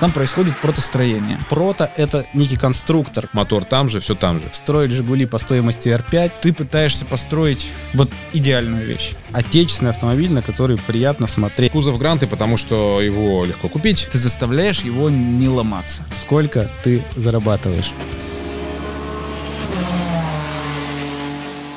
Там происходит протостроение. Прото — это некий конструктор. Мотор там же, все там же. Строить «Жигули» по стоимости R5, ты пытаешься построить вот идеальную вещь. Отечественный автомобиль, на который приятно смотреть. Кузов гранты, потому что его легко купить. Ты заставляешь его не ломаться. Сколько ты зарабатываешь?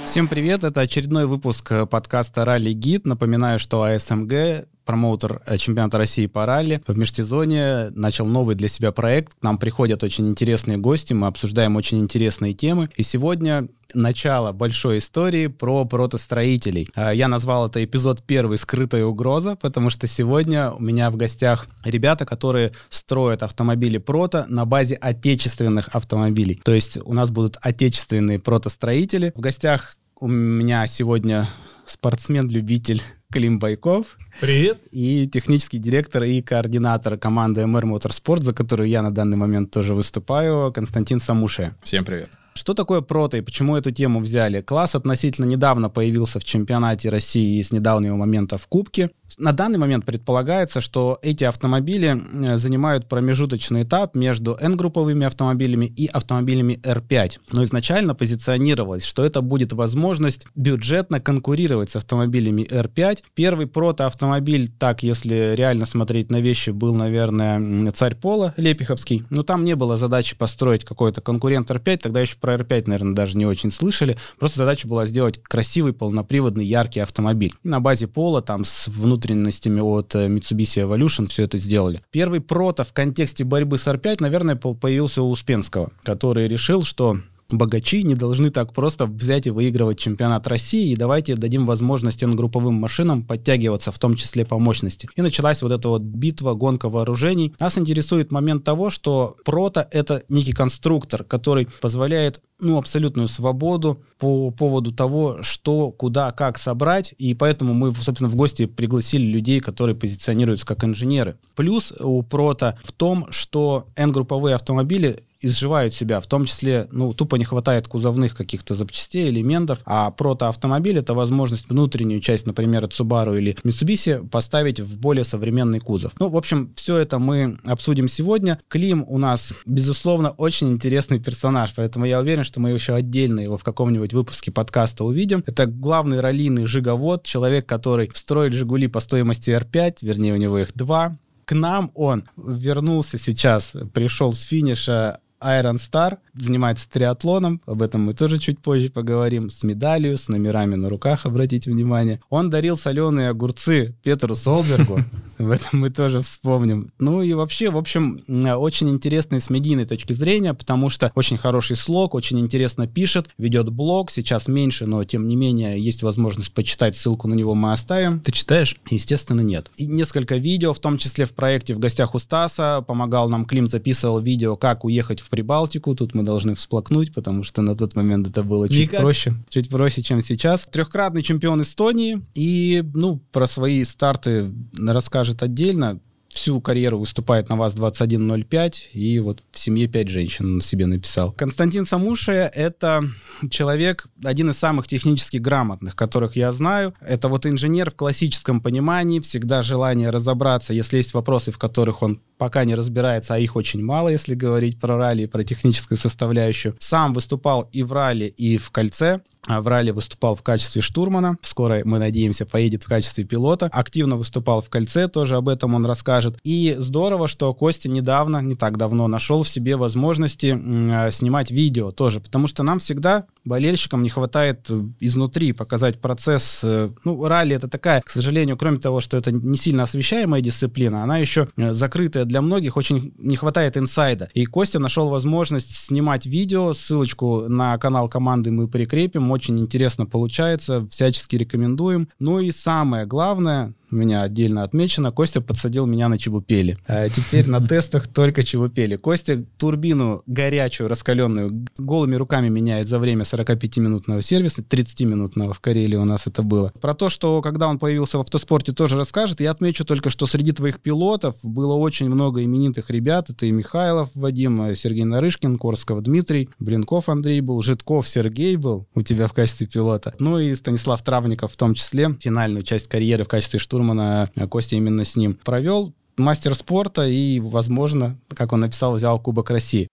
Всем привет, это очередной выпуск подкаста «Ралли Гид». Напоминаю, что АСМГ промоутер э, чемпионата России по ралли. В межсезонье начал новый для себя проект. К нам приходят очень интересные гости, мы обсуждаем очень интересные темы. И сегодня начало большой истории про протостроителей. А, я назвал это эпизод первый «Скрытая угроза», потому что сегодня у меня в гостях ребята, которые строят автомобили прото на базе отечественных автомобилей. То есть у нас будут отечественные протостроители. В гостях у меня сегодня спортсмен-любитель Клим Байков. Привет. И технический директор и координатор команды МР Моторспорт, за которую я на данный момент тоже выступаю, Константин Самуше. Всем привет. Что такое прото и почему эту тему взяли? Класс относительно недавно появился в чемпионате России и с недавнего момента в Кубке. На данный момент предполагается, что эти автомобили э, занимают промежуточный этап между N-групповыми автомобилями и автомобилями R5. Но изначально позиционировалось, что это будет возможность бюджетно конкурировать с автомобилями R5. Первый прото-автомобиль, так если реально смотреть на вещи, был, наверное, Царь Пола Лепиховский. Но там не было задачи построить какой-то конкурент R5, тогда еще про R5, наверное, даже не очень слышали. Просто задача была сделать красивый, полноприводный, яркий автомобиль. На базе Пола, там, с внутренностями от э, Mitsubishi Evolution все это сделали. Первый прото в контексте борьбы с R5, наверное, появился у Успенского, который решил, что богачи не должны так просто взять и выигрывать чемпионат России, и давайте дадим возможность групповым машинам подтягиваться, в том числе по мощности. И началась вот эта вот битва, гонка вооружений. Нас интересует момент того, что прото — это некий конструктор, который позволяет ну, абсолютную свободу по поводу того, что, куда, как собрать, и поэтому мы, собственно, в гости пригласили людей, которые позиционируются как инженеры. Плюс у Прото в том, что N-групповые автомобили изживают себя, в том числе, ну, тупо не хватает кузовных каких-то запчастей, элементов, а протоавтомобиль — это возможность внутреннюю часть, например, от Subaru или Mitsubishi поставить в более современный кузов. Ну, в общем, все это мы обсудим сегодня. Клим у нас, безусловно, очень интересный персонаж, поэтому я уверен, что мы еще отдельно его в каком-нибудь выпуске подкаста увидим. Это главный раллийный жиговод, человек, который строит «Жигули» по стоимости R5, вернее, у него их два, к нам он вернулся сейчас, пришел с финиша Iron Star занимается триатлоном, об этом мы тоже чуть позже поговорим, с медалью, с номерами на руках, обратите внимание. Он дарил соленые огурцы Петру Солбергу, в этом мы тоже вспомним. Ну и вообще, в общем, очень интересный с медийной точки зрения, потому что очень хороший слог, очень интересно пишет, ведет блог, сейчас меньше, но тем не менее есть возможность почитать, ссылку на него мы оставим. Ты читаешь? Естественно, нет. И несколько видео, в том числе в проекте «В гостях у Стаса», помогал нам Клим, записывал видео, как уехать в Прибалтику, тут мы должны всплакнуть, потому что на тот момент это было чуть Никак. проще, чуть проще, чем сейчас. Трехкратный чемпион Эстонии, и, ну, про свои старты расскажет отдельно всю карьеру выступает на ВАЗ-2105, и вот в семье пять женщин он себе написал. Константин Самушия — это человек, один из самых технически грамотных, которых я знаю. Это вот инженер в классическом понимании, всегда желание разобраться, если есть вопросы, в которых он пока не разбирается, а их очень мало, если говорить про ралли, про техническую составляющую. Сам выступал и в ралли, и в кольце. А в ралли выступал в качестве штурмана. Скоро, мы надеемся, поедет в качестве пилота. Активно выступал в кольце, тоже об этом он расскажет. И здорово, что Костя недавно, не так давно, нашел в себе возможности э, снимать видео тоже, потому что нам всегда, болельщикам, не хватает э, изнутри показать процесс. Э, ну, ралли это такая, к сожалению, кроме того, что это не сильно освещаемая дисциплина, она еще закрытая для многих, очень не хватает инсайда. И Костя нашел возможность снимать видео, ссылочку на канал команды мы прикрепим, очень интересно получается, всячески рекомендуем. Ну и самое главное, у меня отдельно отмечено, Костя подсадил меня на чебупели. А теперь на тестах только чебупели. Костя турбину горячую, раскаленную, голыми руками меняет за время 45-минутного сервиса, 30-минутного в Карелии у нас это было. Про то, что когда он появился в автоспорте, тоже расскажет. Я отмечу только, что среди твоих пилотов было очень много именитых ребят. Это и Михайлов Вадим, Сергей Нарышкин, Корсков Дмитрий, Блинков Андрей был, Житков Сергей был у тебя в качестве пилота. Ну и Станислав Травников в том числе. Финальную часть карьеры в качестве штурмана Костя именно с ним провел мастер спорта и, возможно, как он написал, взял Кубок России.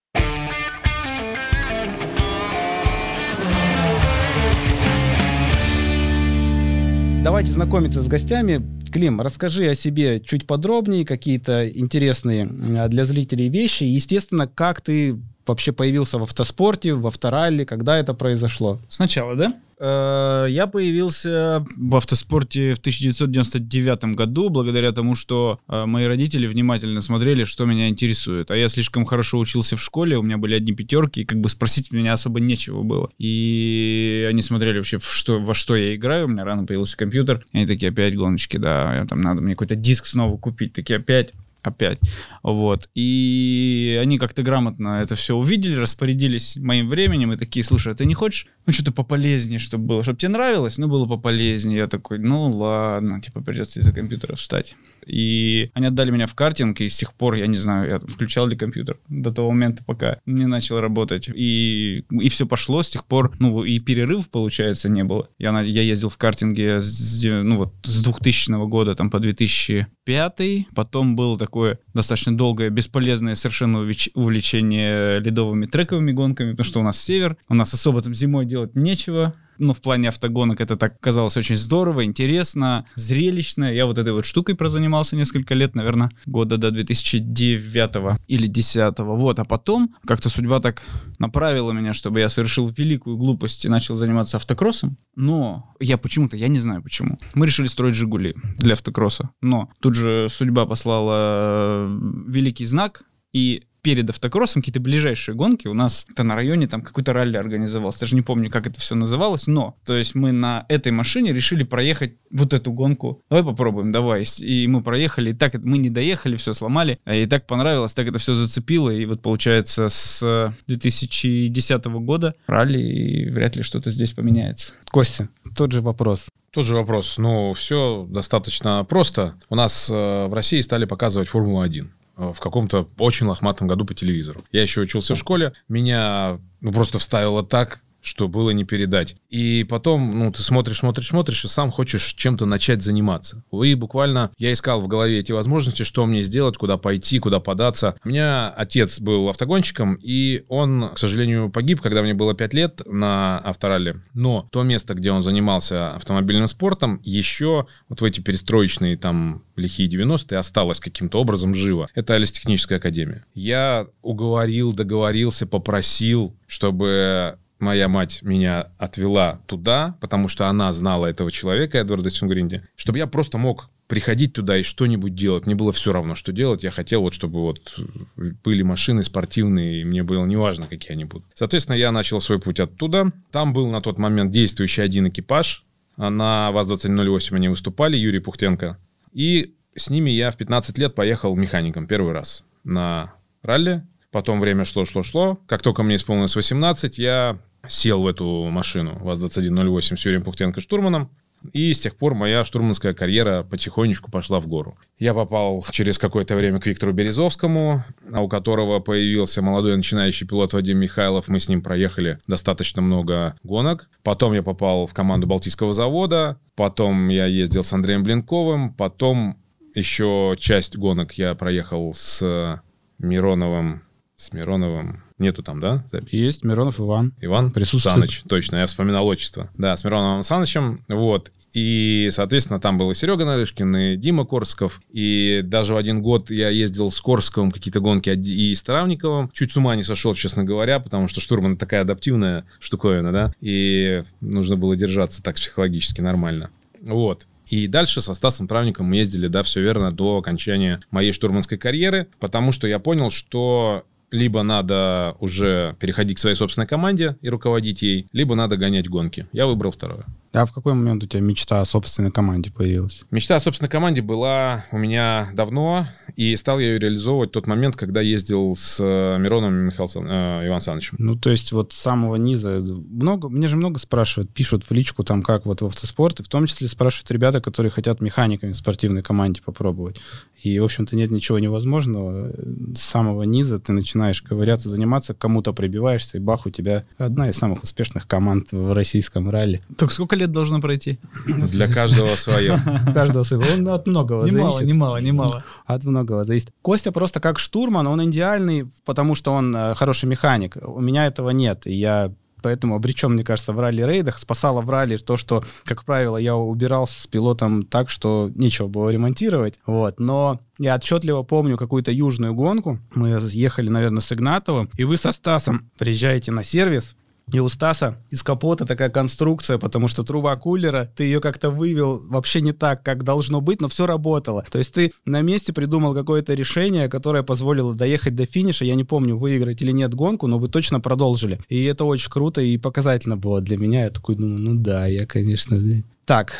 Давайте знакомиться с гостями. Клим, расскажи о себе чуть подробнее, какие-то интересные для зрителей вещи. Естественно, как ты вообще появился в автоспорте, в авторалли, когда это произошло? Сначала, да? Э, я появился в автоспорте в 1999 году, благодаря тому, что э, мои родители внимательно смотрели, что меня интересует. А я слишком хорошо учился в школе, у меня были одни пятерки, и как бы спросить меня особо нечего было. И они смотрели вообще, что, во что я играю. У меня рано появился компьютер. И они такие, опять гоночки, да, там надо мне какой-то диск снова купить. Такие, опять опять. Вот. И они как-то грамотно это все увидели, распорядились моим временем и такие, слушай, а ты не хочешь, ну, что-то пополезнее, чтобы было, чтобы тебе нравилось, но было пополезнее. Я такой, ну, ладно, типа, придется из-за компьютера встать. И они отдали меня в картинг, и с тех пор, я не знаю, я включал ли компьютер до того момента, пока не начал работать. И, и все пошло с тех пор, ну, и перерыв, получается, не было. Я, я ездил в картинге с, ну, вот, с 2000 года там по 2005, потом было такое достаточно долгое, бесполезное совершенно увлечение ледовыми трековыми гонками, потому что у нас север, у нас особо там зимой делать нечего, ну, в плане автогонок это так казалось очень здорово, интересно, зрелищно. Я вот этой вот штукой прозанимался несколько лет, наверное, года до 2009 или 2010. Вот, а потом как-то судьба так направила меня, чтобы я совершил великую глупость и начал заниматься автокроссом. Но я почему-то, я не знаю почему. Мы решили строить «Жигули» для автокросса. Но тут же судьба послала великий знак, и перед автокроссом какие-то ближайшие гонки. У нас это на районе там какой-то ралли организовался. Даже не помню, как это все называлось, но то есть мы на этой машине решили проехать вот эту гонку. Давай попробуем, давай. И мы проехали, и так мы не доехали, все сломали. А и так понравилось, так это все зацепило. И вот получается с 2010 года ралли, и вряд ли что-то здесь поменяется. Костя, тот же вопрос. Тот же вопрос. Ну, все достаточно просто. У нас э, в России стали показывать Формулу-1. Э, в каком-то очень лохматом году по телевизору. Я еще учился в школе, меня ну, просто вставило так, что было не передать. И потом, ну, ты смотришь, смотришь, смотришь, и сам хочешь чем-то начать заниматься. И буквально я искал в голове эти возможности, что мне сделать, куда пойти, куда податься. У меня отец был автогонщиком, и он, к сожалению, погиб, когда мне было 5 лет на авторалле. Но то место, где он занимался автомобильным спортом, еще вот в эти перестроечные там лихие 90-е осталось каким-то образом живо. Это Алистехническая академия. Я уговорил, договорился, попросил, чтобы моя мать меня отвела туда, потому что она знала этого человека, Эдварда Сюнгринди, чтобы я просто мог приходить туда и что-нибудь делать. Мне было все равно, что делать. Я хотел вот, чтобы вот были машины спортивные, и мне было неважно, какие они будут. Соответственно, я начал свой путь оттуда. Там был на тот момент действующий один экипаж. На ВАЗ-2108 они выступали, Юрий Пухтенко. И с ними я в 15 лет поехал механиком первый раз на ралли. Потом время шло, шло, шло. Как только мне исполнилось 18, я сел в эту машину ВАЗ-2108 с Юрием Пухтенко штурманом. И с тех пор моя штурманская карьера потихонечку пошла в гору. Я попал через какое-то время к Виктору Березовскому, у которого появился молодой начинающий пилот Вадим Михайлов. Мы с ним проехали достаточно много гонок. Потом я попал в команду Балтийского завода. Потом я ездил с Андреем Блинковым. Потом еще часть гонок я проехал с Мироновым. С Мироновым Нету там, да? Есть, Миронов Иван. Иван присутствует. Саныч, точно, я вспоминал отчество. Да, с Мироновым Санычем, вот. И, соответственно, там был и Серега Нарышкин, и Дима Корсков. И даже в один год я ездил с Корсковым какие-то гонки и с Травниковым. Чуть с ума не сошел, честно говоря, потому что штурман такая адаптивная штуковина, да. И нужно было держаться так психологически нормально. Вот. И дальше со Стасом Травником мы ездили, да, все верно, до окончания моей штурманской карьеры, потому что я понял, что либо надо уже переходить к своей собственной команде и руководить ей, либо надо гонять гонки. Я выбрал второе. А в какой момент у тебя мечта о собственной команде появилась? Мечта о собственной команде была у меня давно, и стал я ее реализовывать в тот момент, когда ездил с э, Мироном Михаилом э, Иван Санычем. Ну, то есть вот с самого низа много, мне же много спрашивают, пишут в личку там, как вот в автоспорт, и в том числе спрашивают ребята, которые хотят механиками в спортивной команде попробовать. И, в общем-то, нет ничего невозможного. С самого низа ты начинаешь ковыряться, заниматься, кому-то прибиваешься, и бах, у тебя одна из самых успешных команд в российском ралли. Так сколько лет должно пройти? Для каждого свое. Каждого своего. Он от многого Немало, зависит. немало, немало. От многого зависит. Костя просто как штурман, он идеальный, потому что он э, хороший механик. У меня этого нет, и я поэтому обречен, мне кажется, в ралли-рейдах. Спасало в ралли то, что, как правило, я убирался с пилотом так, что нечего было ремонтировать. Вот. Но я отчетливо помню какую-то южную гонку. Мы ехали, наверное, с Игнатовым, и вы со Стасом приезжаете на сервис, и у Стаса из капота такая конструкция, потому что труба кулера, ты ее как-то вывел вообще не так, как должно быть, но все работало. То есть ты на месте придумал какое-то решение, которое позволило доехать до финиша. Я не помню, выиграть или нет гонку, но вы точно продолжили. И это очень круто и показательно было для меня. Я такой думаю, ну да, я, конечно... Так,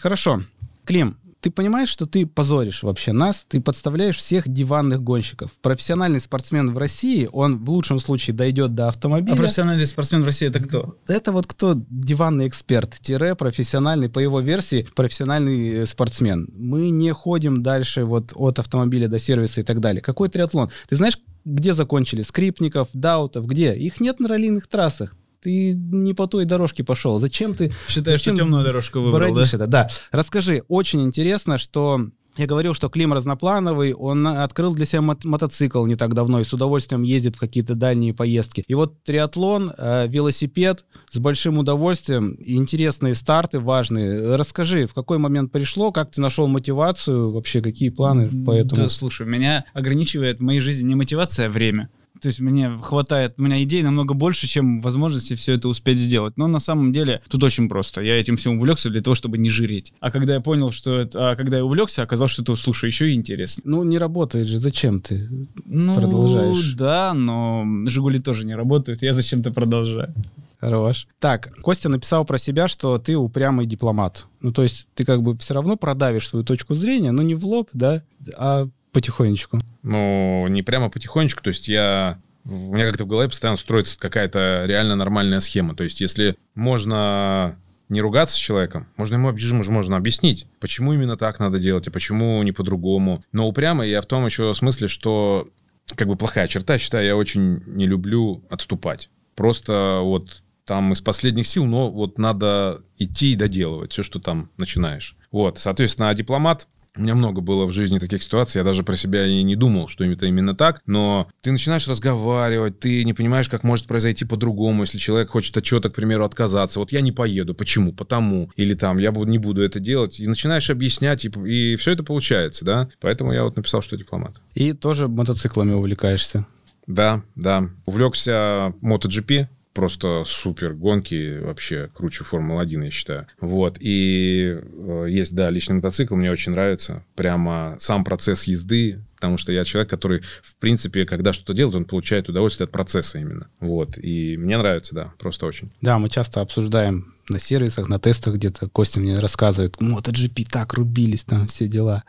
хорошо. Клим, ты понимаешь, что ты позоришь вообще нас, ты подставляешь всех диванных гонщиков. Профессиональный спортсмен в России, он в лучшем случае дойдет до автомобиля. А профессиональный спортсмен в России это кто? Это вот кто диванный эксперт, тире профессиональный, по его версии, профессиональный э, спортсмен. Мы не ходим дальше вот от автомобиля до сервиса и так далее. Какой триатлон? Ты знаешь, где закончили? Скрипников, Даутов, где? Их нет на раллийных трассах. Ты не по той дорожке пошел. Зачем ты Считаешь, что Зачем темную дорожку выбрал, да? это? Да. Расскажи, очень интересно, что я говорил, что Клим разноплановый, он открыл для себя мот- мотоцикл не так давно и с удовольствием ездит в какие-то дальние поездки. И вот триатлон, э, велосипед с большим удовольствием, интересные старты важные. Расскажи, в какой момент пришло, как ты нашел мотивацию, вообще какие планы по этому? Да, слушай, меня ограничивает в моей жизни не мотивация, а время. То есть мне хватает, у меня идей намного больше, чем возможности все это успеть сделать. Но на самом деле тут очень просто. Я этим всем увлекся для того, чтобы не жиреть. А когда я понял, что это, а когда я увлекся, оказалось, что это, слушай, еще и интересно. Ну, не работает же, зачем ты? Ну, Продолжаешь. Да, но Жигули тоже не работают, я зачем-то продолжаю. Хорош. Так, Костя написал про себя, что ты упрямый дипломат. Ну, то есть ты как бы все равно продавишь свою точку зрения, но не в лоб, да, а потихонечку. Ну, не прямо потихонечку. То есть я... У меня как-то в голове постоянно строится какая-то реально нормальная схема. То есть если можно не ругаться с человеком, можно ему можно, можно объяснить, почему именно так надо делать, а почему не по-другому. Но упрямо я в том еще смысле, что как бы плохая черта, считаю, я очень не люблю отступать. Просто вот там из последних сил, но вот надо идти и доделывать все, что там начинаешь. Вот, соответственно, а дипломат, у меня много было в жизни таких ситуаций, я даже про себя и не думал, что это именно так, но ты начинаешь разговаривать, ты не понимаешь, как может произойти по-другому, если человек хочет от чего-то, к примеру, отказаться. Вот я не поеду, почему? Потому. Или там, я не буду это делать. И начинаешь объяснять, и, и все это получается, да? Поэтому я вот написал, что дипломат. И тоже мотоциклами увлекаешься. Да, да. Увлекся MotoGP, просто супер гонки, вообще круче Формулы-1, я считаю. Вот, и э, есть, да, личный мотоцикл, мне очень нравится. Прямо сам процесс езды, потому что я человек, который, в принципе, когда что-то делает, он получает удовольствие от процесса именно. Вот, и мне нравится, да, просто очень. Да, мы часто обсуждаем на сервисах, на тестах где-то. Костя мне рассказывает, MotoGP так рубились, там все дела.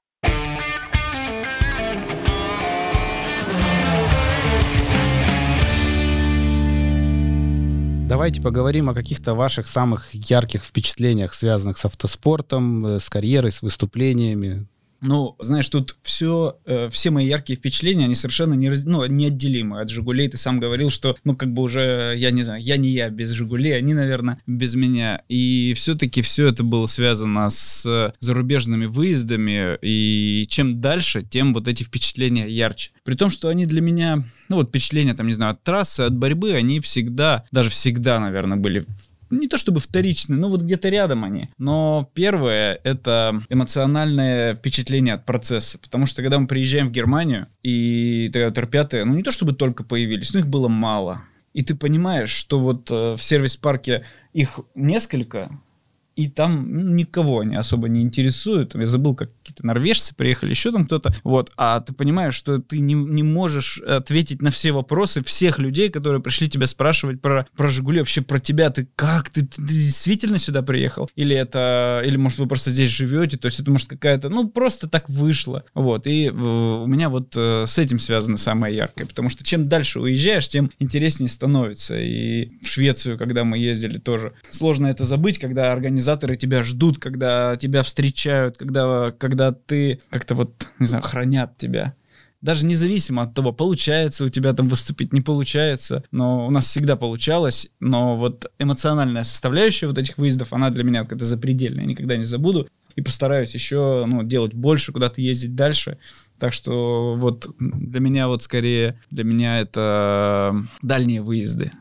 Давайте поговорим о каких-то ваших самых ярких впечатлениях, связанных с автоспортом, э, с карьерой, с выступлениями. Ну, знаешь, тут все, э, все мои яркие впечатления, они совершенно не раз- ну, неотделимы от «Жигулей». Ты сам говорил, что, ну, как бы уже, я не знаю, я не я без «Жигулей», они, наверное, без меня. И все-таки все это было связано с зарубежными выездами, и чем дальше, тем вот эти впечатления ярче. При том, что они для меня, ну, вот впечатления, там, не знаю, от трассы, от борьбы, они всегда, даже всегда, наверное, были не то чтобы вторичные, но вот где-то рядом они. Но первое — это эмоциональное впечатление от процесса. Потому что когда мы приезжаем в Германию, и тогда торпятые, ну не то чтобы только появились, но их было мало. И ты понимаешь, что вот э, в сервис-парке их несколько, и там ну, никого они особо не интересуют. Я забыл, как какие-то норвежцы приехали, еще там кто-то. Вот. А ты понимаешь, что ты не, не можешь ответить на все вопросы всех людей, которые пришли тебя спрашивать про, про Жигули, вообще про тебя. Ты как? Ты, ты действительно сюда приехал? Или это... Или, может, вы просто здесь живете? То есть это, может, какая-то... Ну, просто так вышло. Вот. И э, у меня вот э, с этим связано самое яркое. Потому что чем дальше уезжаешь, тем интереснее становится. И в Швецию, когда мы ездили, тоже сложно это забыть, когда организаторы тебя ждут, когда тебя встречают, когда, когда ты как-то вот, не знаю, хранят тебя. даже независимо от того, получается у тебя там выступить, не получается, но у нас всегда получалось, но вот эмоциональная составляющая вот этих выездов, она для меня как-то запредельная, я никогда не забуду и постараюсь еще ну, делать больше, куда-то ездить дальше. Так что вот для меня вот скорее, для меня это дальние выезды.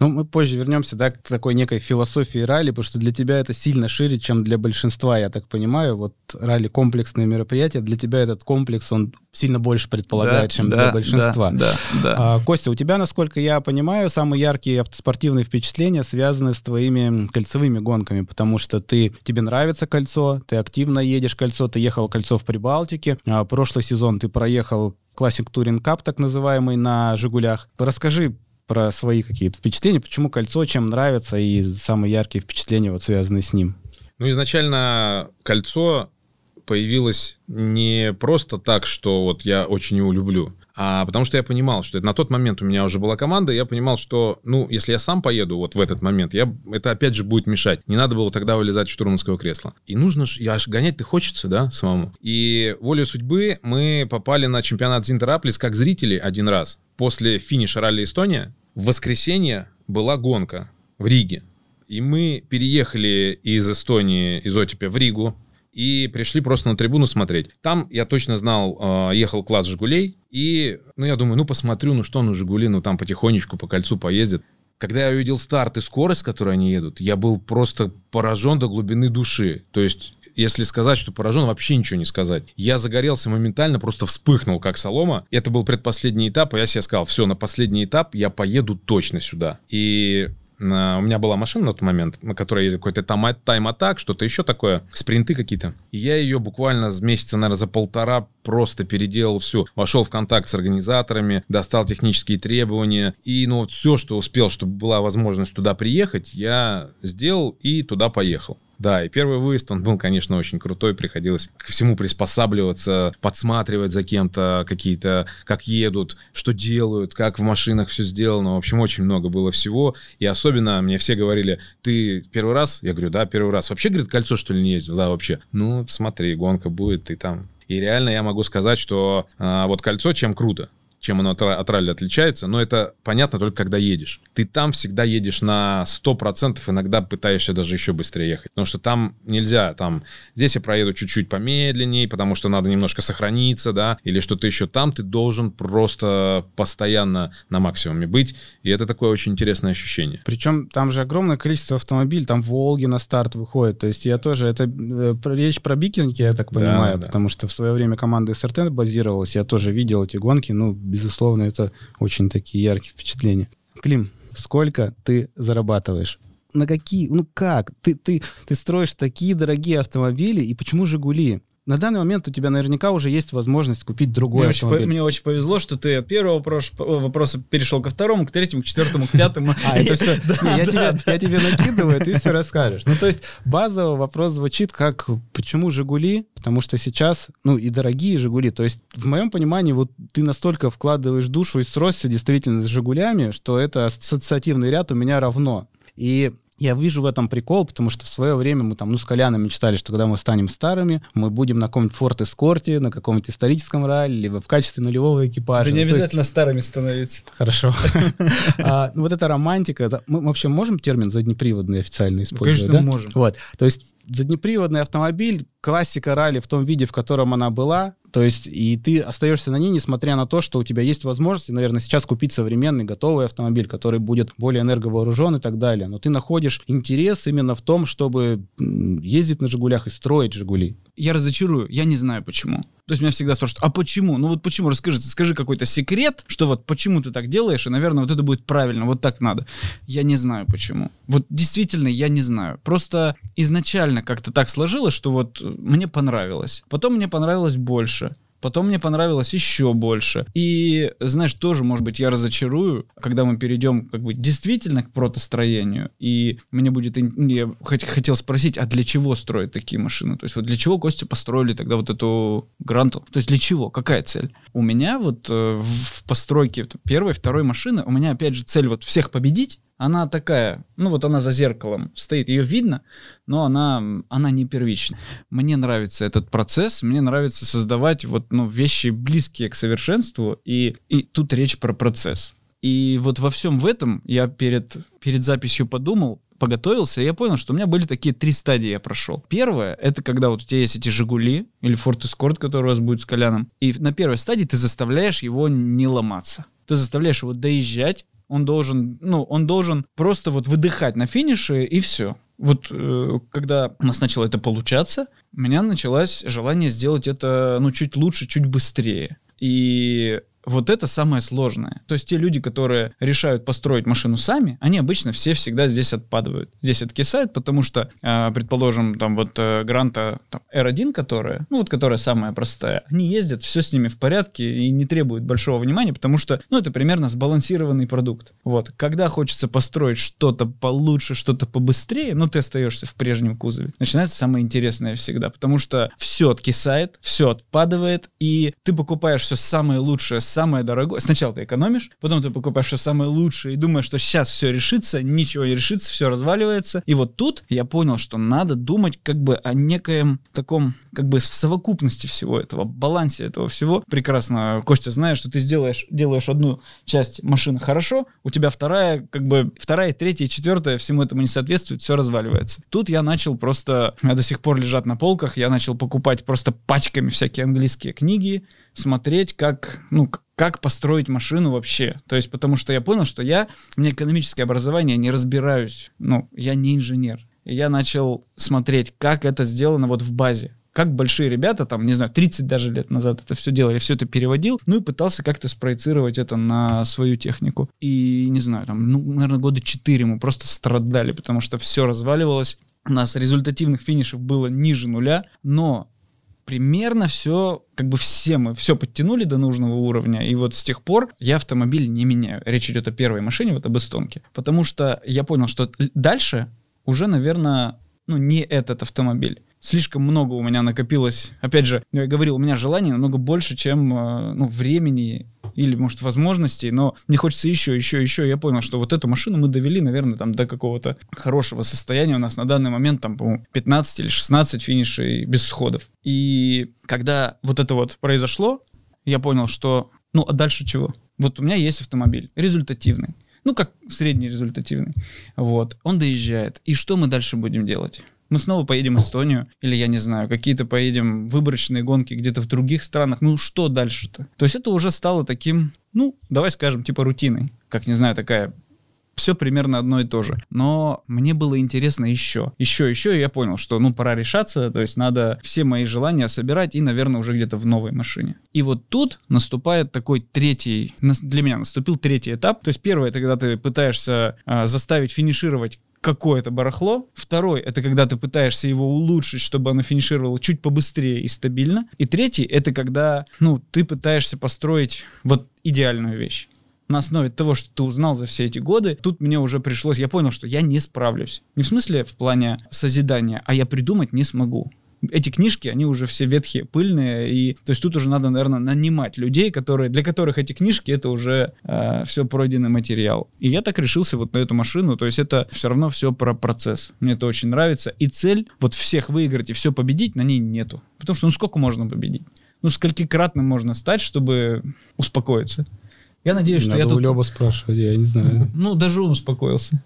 Ну, мы позже вернемся, да, к такой некой философии ралли, потому что для тебя это сильно шире, чем для большинства, я так понимаю. Вот ралли комплексное мероприятие, для тебя этот комплекс, он сильно больше предполагает, да, чем да, для большинства. Да, да, да. А, Костя, у тебя, насколько я понимаю, самые яркие автоспортивные впечатления связаны с твоими кольцевыми гонками, потому что ты, тебе нравится кольцо, ты активно едешь кольцо, ты ехал кольцо в Прибалтике, а прошлый сезон ты проехал Classic Touring Cup, так называемый, на «Жигулях». Расскажи, про свои какие-то впечатления, почему кольцо чем нравится и самые яркие впечатления вот связанные с ним. Ну, изначально кольцо появилось не просто так, что вот я очень его люблю, а потому что я понимал, что на тот момент у меня уже была команда, я понимал, что, ну, если я сам поеду вот в этот момент, я, это опять же будет мешать. Не надо было тогда вылезать из штурманского кресла. И нужно я аж гонять-то хочется, да, самому. И волей судьбы мы попали на чемпионат Зинтераплис как зрители один раз после финиша ралли Эстония в воскресенье была гонка в Риге. И мы переехали из Эстонии, из Отипя в Ригу, и пришли просто на трибуну смотреть. Там, я точно знал, э, ехал класс «Жигулей», и, ну, я думаю, ну, посмотрю, ну, что ну, «Жигули», ну, там потихонечку по кольцу поездит. Когда я увидел старт и скорость, с которой они едут, я был просто поражен до глубины души. То есть если сказать, что поражен, вообще ничего не сказать. Я загорелся моментально, просто вспыхнул, как солома. Это был предпоследний этап, и я себе сказал, все, на последний этап я поеду точно сюда. И у меня была машина на тот момент, на которой есть какой-то тайм-атак, что-то еще такое, спринты какие-то. И я ее буквально с месяца, наверное, за полтора просто переделал всю. Вошел в контакт с организаторами, достал технические требования. И ну вот все, что успел, чтобы была возможность туда приехать, я сделал и туда поехал. Да, и первый выезд, он был, конечно, очень крутой, приходилось ко всему приспосабливаться, подсматривать за кем-то какие-то, как едут, что делают, как в машинах все сделано. В общем, очень много было всего. И особенно мне все говорили, ты первый раз? Я говорю, да, первый раз. Вообще, говорит, кольцо, что ли, не ездил? Да, вообще. Ну, смотри, гонка будет, ты там и реально я могу сказать, что а, вот кольцо чем круто чем оно от ралли отличается, но это понятно только когда едешь. Ты там всегда едешь на 100%, иногда пытаешься даже еще быстрее ехать, потому что там нельзя, там, здесь я проеду чуть-чуть помедленнее, потому что надо немножко сохраниться, да, или что-то еще. Там ты должен просто постоянно на максимуме быть, и это такое очень интересное ощущение. Причем там же огромное количество автомобилей, там Волги на старт выходит, то есть я тоже, это э, речь про бикинги, я так понимаю, да, потому что в свое время команда СРТ базировалась, я тоже видел эти гонки, ну, безусловно, это очень такие яркие впечатления. Клим, сколько ты зарабатываешь? На какие, ну как? Ты, ты, ты строишь такие дорогие автомобили, и почему «Жигули»? На данный момент у тебя наверняка уже есть возможность купить другой мне автомобиль. Очень, мне очень повезло, что ты от первого вопрос, вопроса перешел ко второму, к третьему, к четвертому, к пятому. А, это все... Я тебе накидываю, ты все расскажешь. Ну, то есть базовый вопрос звучит как, почему «Жигули»? Потому что сейчас, ну, и дорогие «Жигули». То есть в моем понимании, вот ты настолько вкладываешь душу и сросся действительно с «Жигулями», что это ассоциативный ряд у меня равно. И я вижу в этом прикол, потому что в свое время мы там, ну, с Коляном мечтали, что когда мы станем старыми, мы будем на каком-нибудь Форт Эскорте, на каком-нибудь историческом ралли, либо в качестве нулевого экипажа. Да не обязательно есть... старыми становиться. Хорошо. А, ну, вот эта романтика. Мы вообще можем термин заднеприводный официально использовать? Конечно, можем. Вот. То есть заднеприводный автомобиль, классика ралли в том виде, в котором она была, то есть и ты остаешься на ней, несмотря на то, что у тебя есть возможность, наверное, сейчас купить современный готовый автомобиль, который будет более энерговооружен и так далее. Но ты находишь интерес именно в том, чтобы ездить на «Жигулях» и строить «Жигули» я разочарую, я не знаю почему. То есть меня всегда спрашивают, а почему? Ну вот почему? Расскажи, скажи какой-то секрет, что вот почему ты так делаешь, и, наверное, вот это будет правильно, вот так надо. Я не знаю почему. Вот действительно я не знаю. Просто изначально как-то так сложилось, что вот мне понравилось. Потом мне понравилось больше. Потом мне понравилось еще больше. И, знаешь, тоже, может быть, я разочарую, когда мы перейдем как бы действительно к протостроению. И мне будет... Я хотел спросить, а для чего строят такие машины? То есть вот для чего Костя построили тогда вот эту гранту? То есть для чего? Какая цель? У меня вот э, в постройке первой, второй машины, у меня опять же цель вот всех победить, она такая, ну вот она за зеркалом стоит, ее видно, но она, она не первична. Мне нравится этот процесс, мне нравится создавать вот, ну, вещи близкие к совершенству, и, и тут речь про процесс. И вот во всем в этом я перед, перед записью подумал, поготовился, и я понял, что у меня были такие три стадии я прошел. Первое, это когда вот у тебя есть эти «Жигули» или «Форт Эскорт», который у вас будет с Коляном, и на первой стадии ты заставляешь его не ломаться. Ты заставляешь его доезжать, он должен, ну, он должен просто вот выдыхать на финише, и все. Вот э, когда у нас начало это получаться, у меня началось желание сделать это, ну, чуть лучше, чуть быстрее. И вот это самое сложное. То есть те люди, которые решают построить машину сами, они обычно все всегда здесь отпадают. Здесь откисают, потому что, э, предположим, там вот э, Гранта там, R1, которая, ну вот которая самая простая, они ездят, все с ними в порядке и не требуют большого внимания, потому что, ну это примерно сбалансированный продукт. Вот. Когда хочется построить что-то получше, что-то побыстрее, ну ты остаешься в прежнем кузове. Начинается самое интересное всегда, потому что все откисает, все отпадывает, и ты покупаешь все самое лучшее, самое дорогое. Сначала ты экономишь, потом ты покупаешь все самое лучшее и думаешь, что сейчас все решится, ничего не решится, все разваливается. И вот тут я понял, что надо думать как бы о некоем таком, как бы в совокупности всего этого, балансе этого всего. Прекрасно, Костя, знаешь, что ты сделаешь, делаешь одну часть машины хорошо, у тебя вторая, как бы вторая, третья, четвертая всему этому не соответствует, все разваливается. Тут я начал просто, меня до сих пор лежат на полках, я начал покупать просто пачками всякие английские книги, смотреть, как, ну, как построить машину вообще. То есть, потому что я понял, что я, меня экономическое образование, не разбираюсь. Ну, я не инженер. И я начал смотреть, как это сделано вот в базе. Как большие ребята, там, не знаю, 30 даже лет назад это все делали, все это переводил, ну и пытался как-то спроецировать это на свою технику. И, не знаю, там, ну, наверное, года 4 мы просто страдали, потому что все разваливалось. У нас результативных финишев было ниже нуля, но примерно все, как бы все мы все подтянули до нужного уровня, и вот с тех пор я автомобиль не меняю. Речь идет о первой машине, вот об эстонке. Потому что я понял, что дальше уже, наверное, ну, не этот автомобиль слишком много у меня накопилось. Опять же, я говорил, у меня желаний намного больше, чем э, ну, времени или, может, возможностей, но мне хочется еще, еще, еще. Я понял, что вот эту машину мы довели, наверное, там до какого-то хорошего состояния. У нас на данный момент там, по-моему, 15 или 16 финишей без сходов. И когда вот это вот произошло, я понял, что, ну, а дальше чего? Вот у меня есть автомобиль, результативный. Ну, как средний результативный. Вот. Он доезжает. И что мы дальше будем делать? Мы снова поедем в Эстонию, или, я не знаю, какие-то поедем выборочные гонки где-то в других странах. Ну, что дальше-то? То есть это уже стало таким, ну, давай скажем, типа рутиной. Как, не знаю, такая все примерно одно и то же. Но мне было интересно еще. Еще, еще, и я понял, что, ну, пора решаться, то есть надо все мои желания собирать и, наверное, уже где-то в новой машине. И вот тут наступает такой третий, для меня наступил третий этап. То есть первое, это когда ты пытаешься э, заставить финишировать какое-то барахло. Второй — это когда ты пытаешься его улучшить, чтобы оно финишировало чуть побыстрее и стабильно. И третий — это когда, ну, ты пытаешься построить вот идеальную вещь на основе того, что ты узнал за все эти годы, тут мне уже пришлось, я понял, что я не справлюсь. Не в смысле в плане созидания, а я придумать не смогу эти книжки, они уже все ветхие, пыльные, и то есть тут уже надо, наверное, нанимать людей, которые, для которых эти книжки это уже э, все пройденный материал. И я так решился вот на эту машину, то есть это все равно все про процесс. Мне это очень нравится. И цель вот всех выиграть и все победить на ней нету. Потому что ну сколько можно победить? Ну сколькикратным можно стать, чтобы успокоиться? Я надеюсь, что Надо я у Лёбы спрашивать, я не знаю. Ну, даже он успокоился.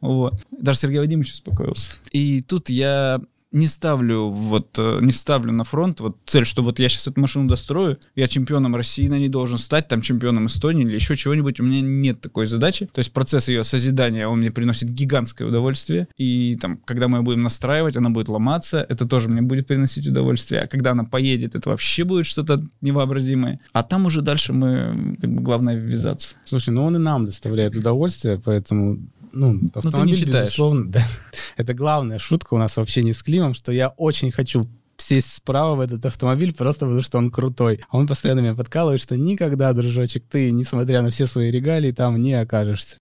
Вот. Даже Сергей Вадимович успокоился. И тут я не ставлю вот, э, не ставлю на фронт вот цель, что вот я сейчас эту машину дострою, я чемпионом России на ней должен стать, там чемпионом Эстонии или еще чего-нибудь, у меня нет такой задачи. То есть процесс ее созидания, он мне приносит гигантское удовольствие, и там, когда мы ее будем настраивать, она будет ломаться, это тоже мне будет приносить удовольствие, а когда она поедет, это вообще будет что-то невообразимое. А там уже дальше мы, как бы, главное ввязаться. Слушай, ну он и нам доставляет удовольствие, поэтому ну, автомобиль, не читаешь. безусловно, да. Это главная шутка у нас вообще не с Климом, что я очень хочу сесть справа в этот автомобиль просто потому, что он крутой. А он постоянно меня подкалывает, что никогда, дружочек, ты, несмотря на все свои регалии, там не окажешься.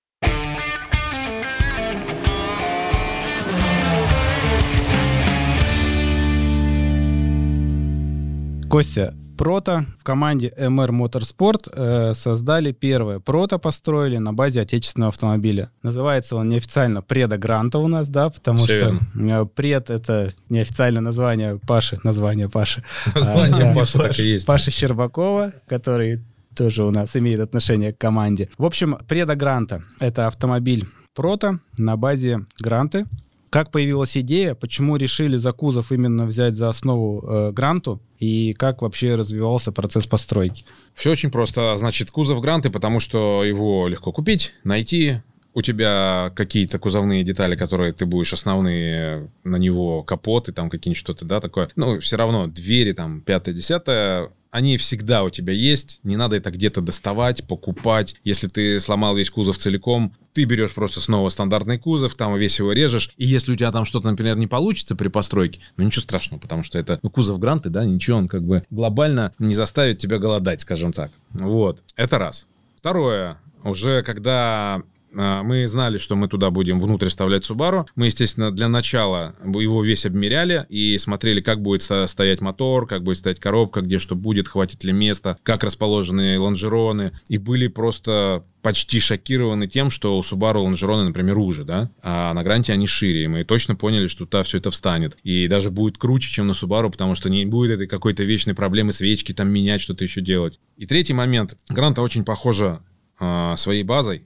Костя, Прото в команде MR Motorsport э, создали первое. Прото построили на базе отечественного автомобиля. Называется он неофициально Преда Гранта у нас, да, потому Всё что верно. э, Пред — это неофициальное название Паши, название Паши. Название А, Паши да. так и есть. Паши Щербакова, который тоже у нас имеет отношение к команде. В общем, Преда Гранта — это автомобиль Прото на базе Гранты. Как появилась идея, почему решили за кузов именно взять за основу э, Гранту, и как вообще развивался процесс постройки? Все очень просто. Значит, кузов гранты, потому что его легко купить, найти. У тебя какие-то кузовные детали, которые ты будешь основные на него, капоты, там какие-нибудь что-то, да, такое. Ну, все равно двери там пятое, десятое, они всегда у тебя есть. Не надо это где-то доставать, покупать. Если ты сломал весь кузов целиком, ты берешь просто снова стандартный кузов, там весь его режешь. И если у тебя там что-то, например, не получится при постройке, ну ничего страшного, потому что это ну, кузов гранты, да, ничего, он как бы глобально не заставит тебя голодать, скажем так. Вот, это раз. Второе, уже когда мы знали, что мы туда будем внутрь вставлять Subaru. Мы, естественно, для начала его весь обмеряли и смотрели, как будет сто- стоять мотор, как будет стоять коробка, где что будет, хватит ли места, как расположены лонжероны. И были просто почти шокированы тем, что у Subaru лонжероны, например, уже, да, а на Гранте они шире, и мы точно поняли, что туда все это встанет. И даже будет круче, чем на Subaru, потому что не будет этой какой-то вечной проблемы свечки там менять, что-то еще делать. И третий момент. Гранта очень похожа а, своей базой,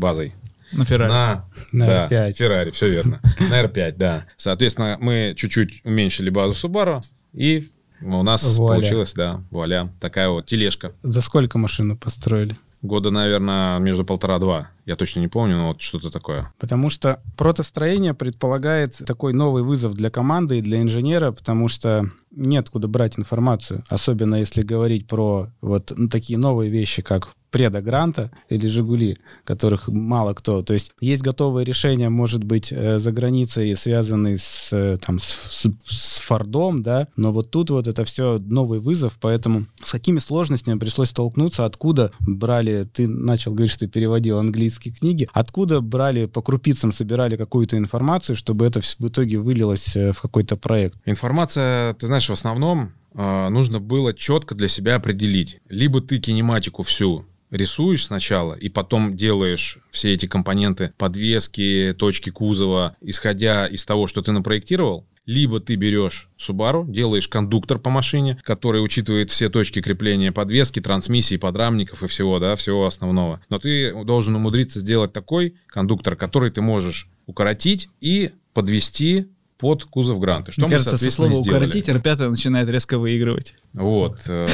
базой На Феррари. на, На да, R5. Феррари, все верно. На R5, да. Соответственно, мы чуть-чуть уменьшили базу Subaru, и у нас Вуаля. получилось, да, вуаля, такая вот тележка. За сколько машину построили? Года, наверное, между полтора-два. Я точно не помню, но вот что-то такое. Потому что протостроение предполагает такой новый вызов для команды и для инженера, потому что нет куда брать информацию, особенно если говорить про вот ну, такие новые вещи, как преда Гранта или Жигули, которых мало кто. То есть есть готовые решения, может быть, э, за границей, связанные с, э, там, с, с- Фордом, да, но вот тут вот это все новый вызов, поэтому с какими сложностями пришлось столкнуться, откуда брали, ты начал говорить, что ты переводил английские книги, откуда брали, по крупицам собирали какую-то информацию, чтобы это в итоге вылилось э, в какой-то проект. Информация, ты знаешь, в основном нужно было четко для себя определить. Либо ты кинематику всю рисуешь сначала, и потом делаешь все эти компоненты, подвески, точки кузова, исходя из того, что ты напроектировал, либо ты берешь Subaru, делаешь кондуктор по машине, который учитывает все точки крепления подвески, трансмиссии, подрамников и всего, да, всего основного. Но ты должен умудриться сделать такой кондуктор, который ты можешь укоротить и подвести под кузов Гранта. Что Мне мы, кажется, со слова сделали. укоротить R5 начинает резко выигрывать. Вот. э,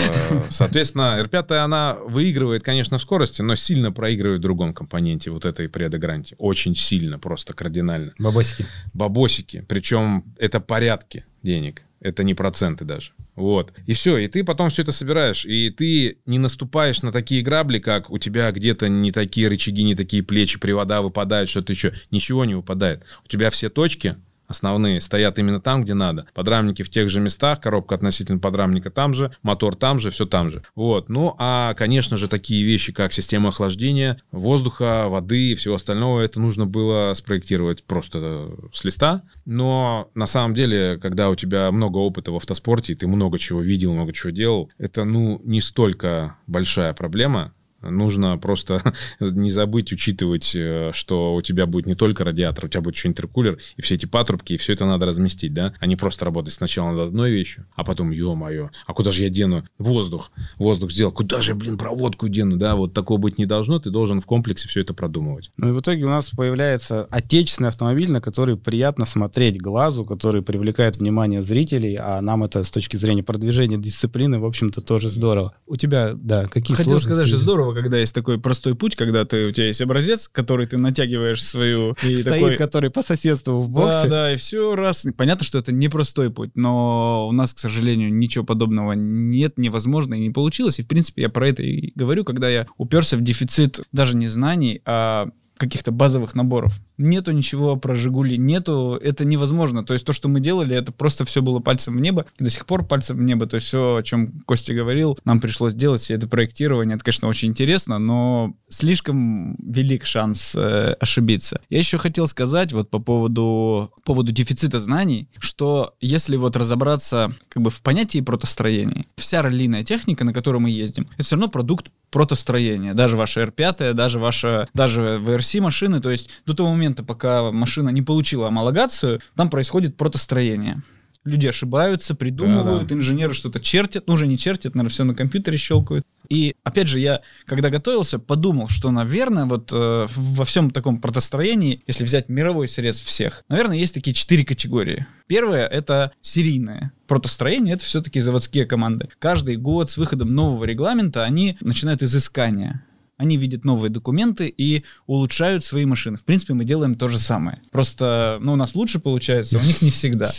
Соответственно, R5 она выигрывает, конечно, в скорости, но сильно проигрывает в другом компоненте вот этой предогранте. Очень сильно, просто кардинально. Бабосики. Бабосики. Причем это порядки денег. Это не проценты даже. Вот. И все. И ты потом все это собираешь. И ты не наступаешь на такие грабли, как у тебя где-то не такие рычаги, не такие плечи, привода выпадают, что-то еще. Ничего не выпадает. У тебя все точки основные стоят именно там, где надо. Подрамники в тех же местах, коробка относительно подрамника там же, мотор там же, все там же. Вот. Ну, а, конечно же, такие вещи, как система охлаждения, воздуха, воды и всего остального, это нужно было спроектировать просто с листа. Но на самом деле, когда у тебя много опыта в автоспорте, и ты много чего видел, много чего делал, это, ну, не столько большая проблема, Нужно просто не забыть учитывать, э, что у тебя будет не только радиатор, у тебя будет еще интеркулер, и все эти патрубки, и все это надо разместить, да? А не просто работать сначала над одной вещью, а потом, ё-моё, а куда же я дену воздух? Воздух сделал, куда же я, блин, проводку дену, да? Вот такого быть не должно, ты должен в комплексе все это продумывать. Ну и в итоге у нас появляется отечественный автомобиль, на который приятно смотреть глазу, который привлекает внимание зрителей, а нам это с точки зрения продвижения дисциплины, в общем-то, тоже здорово. У тебя, да, какие Хотел сказать, что здорово, когда есть такой простой путь, когда ты, у тебя есть образец, который ты натягиваешь свою... И Стоит, такой, который по соседству в боксе. Да, да, и все раз. Понятно, что это непростой путь, но у нас, к сожалению, ничего подобного нет, невозможно и не получилось. И, в принципе, я про это и говорю, когда я уперся в дефицит даже не знаний, а каких-то базовых наборов. Нету ничего про Жигули, нету, это невозможно. То есть то, что мы делали, это просто все было пальцем в небо, и до сих пор пальцем в небо. То есть все, о чем Костя говорил, нам пришлось делать, все это проектирование, это, конечно, очень интересно, но слишком велик шанс э, ошибиться. Я еще хотел сказать вот по поводу, по поводу дефицита знаний, что если вот разобраться как бы в понятии протостроения, вся раллийная техника, на которой мы ездим, это все равно продукт протостроения. Даже ваша R5, даже ваша, даже VRC машины, то есть до того момента, пока машина не получила амалогацию, там происходит протостроение люди ошибаются, придумывают, да, да. инженеры что-то чертят, ну уже не чертят, наверное, все на компьютере щелкают. И опять же, я, когда готовился, подумал, что, наверное, вот э, во всем таком протостроении, если взять мировой срез всех, наверное, есть такие четыре категории. Первое — это серийное. Протостроение — это все-таки заводские команды. Каждый год с выходом нового регламента они начинают изыскание они видят новые документы и улучшают свои машины. В принципе, мы делаем то же самое. Просто, ну, у нас лучше получается, у них не всегда.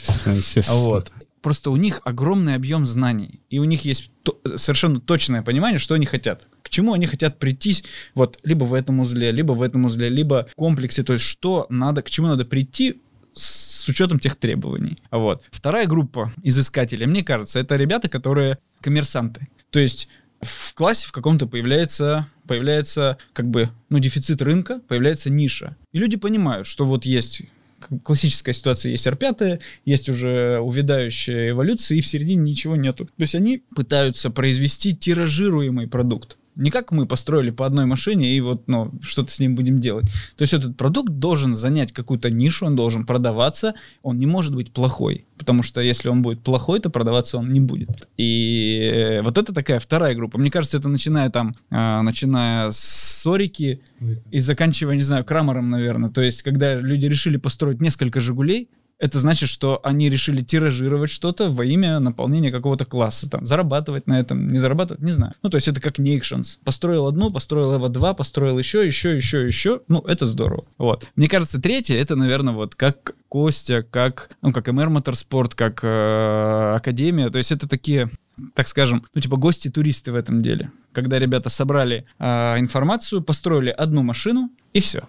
Вот. Просто у них огромный объем знаний, и у них есть то, совершенно точное понимание, что они хотят. К чему они хотят прийти, вот, либо в этом узле, либо в этом узле, либо в комплексе, то есть что надо, к чему надо прийти с учетом тех требований. Вот. Вторая группа изыскателей, мне кажется, это ребята, которые коммерсанты. То есть в классе в каком-то появляется, появляется как бы, ну, дефицит рынка, появляется ниша. И люди понимают, что вот есть классическая ситуация, есть R5, есть уже увядающая эволюция, и в середине ничего нету. То есть они пытаются произвести тиражируемый продукт. Не как мы построили по одной машине и вот, ну, что-то с ним будем делать. То есть этот продукт должен занять какую-то нишу, он должен продаваться, он не может быть плохой. Потому что если он будет плохой, то продаваться он не будет. И э, вот это такая вторая группа. Мне кажется, это начиная там, э, начиная с Сорики и заканчивая, не знаю, Крамером, наверное. То есть, когда люди решили построить несколько «Жигулей», это значит, что они решили тиражировать что-то во имя наполнения какого-то класса, там, зарабатывать на этом, не зарабатывать, не знаю. Ну, то есть это как Nations. Построил одну, построил его два, построил еще, еще, еще, еще. Ну, это здорово. Вот. Мне кажется, третье, это, наверное, вот как Костя, как, ну, как MR Motorsport, как э, Академия. То есть это такие так скажем, ну типа гости-туристы в этом деле. Когда ребята собрали э, информацию, построили одну машину и все.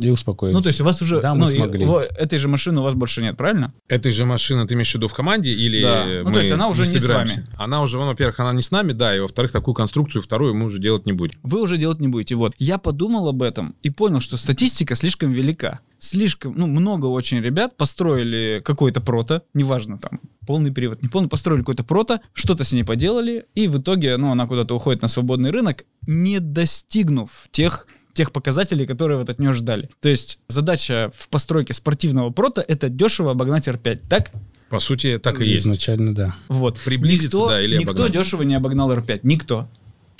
И успокоились. Ну, то есть у вас уже... Да, мы ну, смогли. И, этой же машины у вас больше нет, правильно? Этой же машины ты имеешь в виду в команде или да. мы ну, то есть она уже не, не с вами? Она уже, ну, во-первых, она не с нами, да, и во-вторых, такую конструкцию вторую мы уже делать не будем. Вы уже делать не будете, вот. Я подумал об этом и понял, что статистика слишком велика. Слишком, ну, много очень ребят построили какой-то прото, неважно там, полный привод, не полный, построили какой-то прото, что-то с ней поделали, и в итоге, ну, она куда-то уходит на свободный рынок, не достигнув тех тех показателей, которые вот от нее ждали. То есть задача в постройке спортивного прота — это дешево обогнать R5, так? По сути, так и есть. Изначально, да. Вот. Приблизиться, никто, да, или Никто обогнать. дешево не обогнал R5. Никто.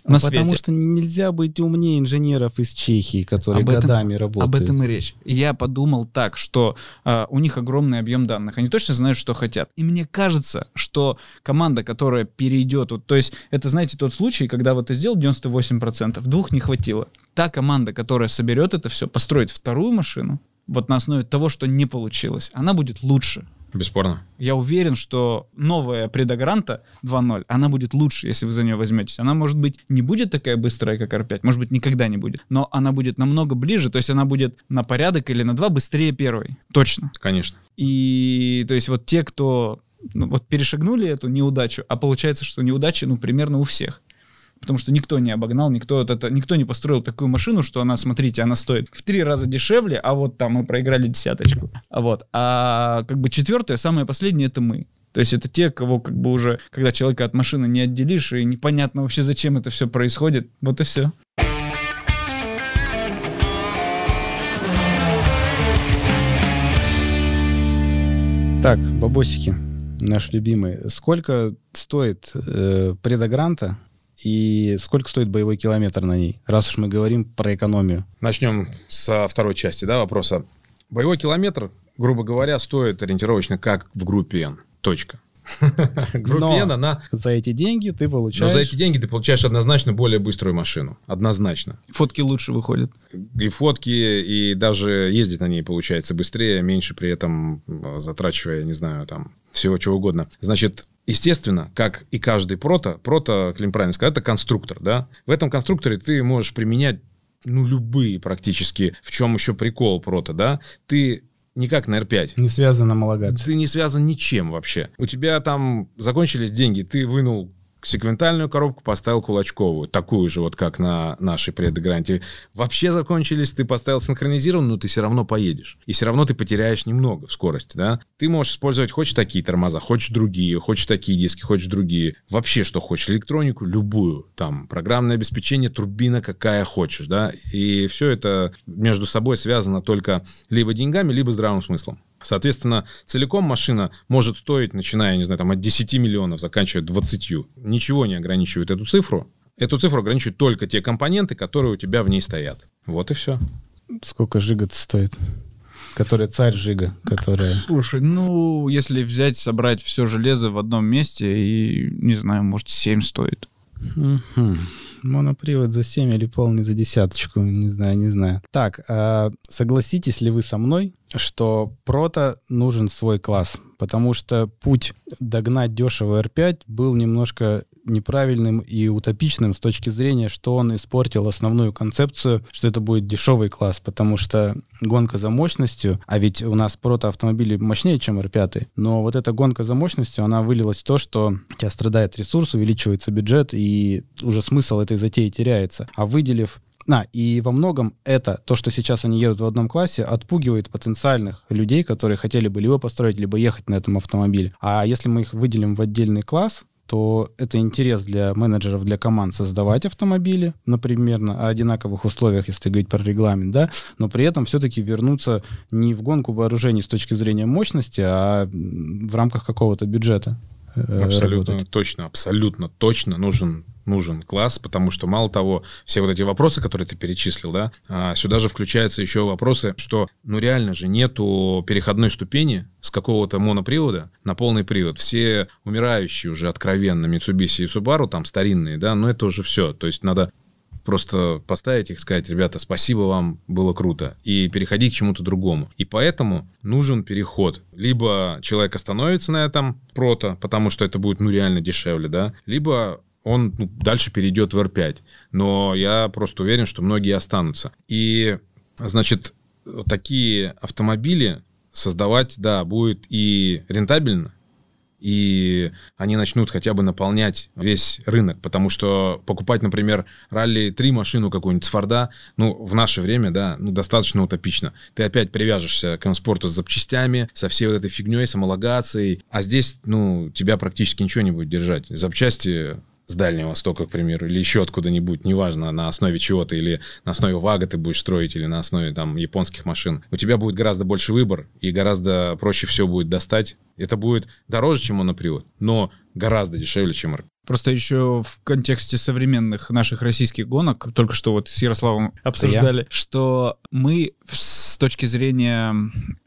На Потому свете. что нельзя быть умнее инженеров из Чехии, которые об годами этом, работают. Об этом и речь. Я подумал так, что э, у них огромный объем данных, они точно знают, что хотят. И мне кажется, что команда, которая перейдет, вот, то есть это, знаете, тот случай, когда вот ты сделал 98%, двух не хватило. Та команда, которая соберет это все, построит вторую машину, вот на основе того, что не получилось, она будет лучше. Бесспорно. Я уверен, что новая предогранта 2.0, она будет лучше, если вы за нее возьметесь. Она, может быть, не будет такая быстрая, как R5, может быть, никогда не будет, но она будет намного ближе, то есть она будет на порядок или на два быстрее первой. Точно. Конечно. И, то есть, вот те, кто ну, вот перешагнули эту неудачу, а получается, что неудачи, ну, примерно у всех потому что никто не обогнал, никто, вот это, никто не построил такую машину, что она, смотрите, она стоит в три раза дешевле, а вот там мы проиграли десяточку. Вот. А как бы четвертое, самое последнее, это мы. То есть это те, кого как бы уже, когда человека от машины не отделишь, и непонятно вообще, зачем это все происходит. Вот и все. Так, бабосики, наш любимый. Сколько стоит э, предогранта и сколько стоит боевой километр на ней, раз уж мы говорим про экономию? Начнем со второй части да, вопроса. Боевой километр, грубо говоря, стоит ориентировочно как в группе N. Точка. Группе N, она... За эти деньги ты получаешь... Но за эти деньги ты получаешь однозначно более быструю машину. Однозначно. Фотки лучше выходят. И фотки, и даже ездить на ней получается быстрее, меньше при этом э, затрачивая, не знаю, там, всего чего угодно. Значит, Естественно, как и каждый прото, прото, Клим правильно сказал, это конструктор, да. В этом конструкторе ты можешь применять ну, любые практически. В чем еще прикол прото, да? Ты не как на R5. Не связано homologация. Ты не связан ничем вообще. У тебя там закончились деньги, ты вынул секвентальную коробку поставил кулачковую, такую же вот, как на нашей предгранте. Вообще закончились, ты поставил синхронизированную, но ты все равно поедешь. И все равно ты потеряешь немного в скорости, да? Ты можешь использовать, хочешь такие тормоза, хочешь другие, хочешь такие диски, хочешь другие. Вообще, что хочешь. Электронику любую. Там, программное обеспечение, турбина какая хочешь, да? И все это между собой связано только либо деньгами, либо здравым смыслом. Соответственно, целиком машина может стоить, начиная, не знаю, там, от 10 миллионов, заканчивая 20. Ничего не ограничивает эту цифру. Эту цифру ограничивают только те компоненты, которые у тебя в ней стоят. Вот и все. Сколько жига стоит? Которая царь жига, которая... Слушай, ну, если взять, собрать все железо в одном месте, и, не знаю, может, 7 стоит. Угу. Монопривод за 7 или полный за десяточку, не знаю, не знаю. Так, а согласитесь ли вы со мной, что прото нужен свой класс? Потому что путь догнать дешево R5 был немножко неправильным и утопичным с точки зрения, что он испортил основную концепцию, что это будет дешевый класс, потому что гонка за мощностью, а ведь у нас прото-автомобили мощнее, чем R5, но вот эта гонка за мощностью, она вылилась в то, что у тебя страдает ресурс, увеличивается бюджет, и уже смысл этой затеи теряется. А выделив а, и во многом это, то, что сейчас они едут в одном классе, отпугивает потенциальных людей, которые хотели бы либо построить, либо ехать на этом автомобиле. А если мы их выделим в отдельный класс, то это интерес для менеджеров, для команд создавать автомобили, например, на одинаковых условиях, если говорить про регламент, да, но при этом все-таки вернуться не в гонку вооружений с точки зрения мощности, а в рамках какого-то бюджета. Э, абсолютно работать. точно, абсолютно точно нужен нужен класс, потому что мало того, все вот эти вопросы, которые ты перечислил, да, а, сюда же включаются еще вопросы, что ну реально же нету переходной ступени с какого-то монопривода на полный привод. Все умирающие уже откровенно Mitsubishi и Subaru, там старинные, да, но это уже все. То есть надо просто поставить их, сказать, ребята, спасибо вам, было круто, и переходить к чему-то другому. И поэтому нужен переход. Либо человек остановится на этом прото, потому что это будет, ну, реально дешевле, да, либо он ну, дальше перейдет в R5. Но я просто уверен, что многие останутся. И, значит, такие автомобили создавать, да, будет и рентабельно, и они начнут хотя бы наполнять весь рынок, потому что покупать, например, ралли 3 машину какую-нибудь с Форда, ну, в наше время, да, ну, достаточно утопично. Ты опять привяжешься к спорту с запчастями, со всей вот этой фигней, с homологацией, а здесь, ну, тебя практически ничего не будет держать. Запчасти с Дальнего Востока, к примеру, или еще откуда-нибудь, неважно, на основе чего-то, или на основе ВАГа ты будешь строить, или на основе там японских машин, у тебя будет гораздо больше выбор, и гораздо проще все будет достать. Это будет дороже, чем монопривод, но гораздо дешевле, чем РК. Просто еще в контексте современных наших российских гонок, только что вот с Ярославом обсуждали, Я? что мы с точки зрения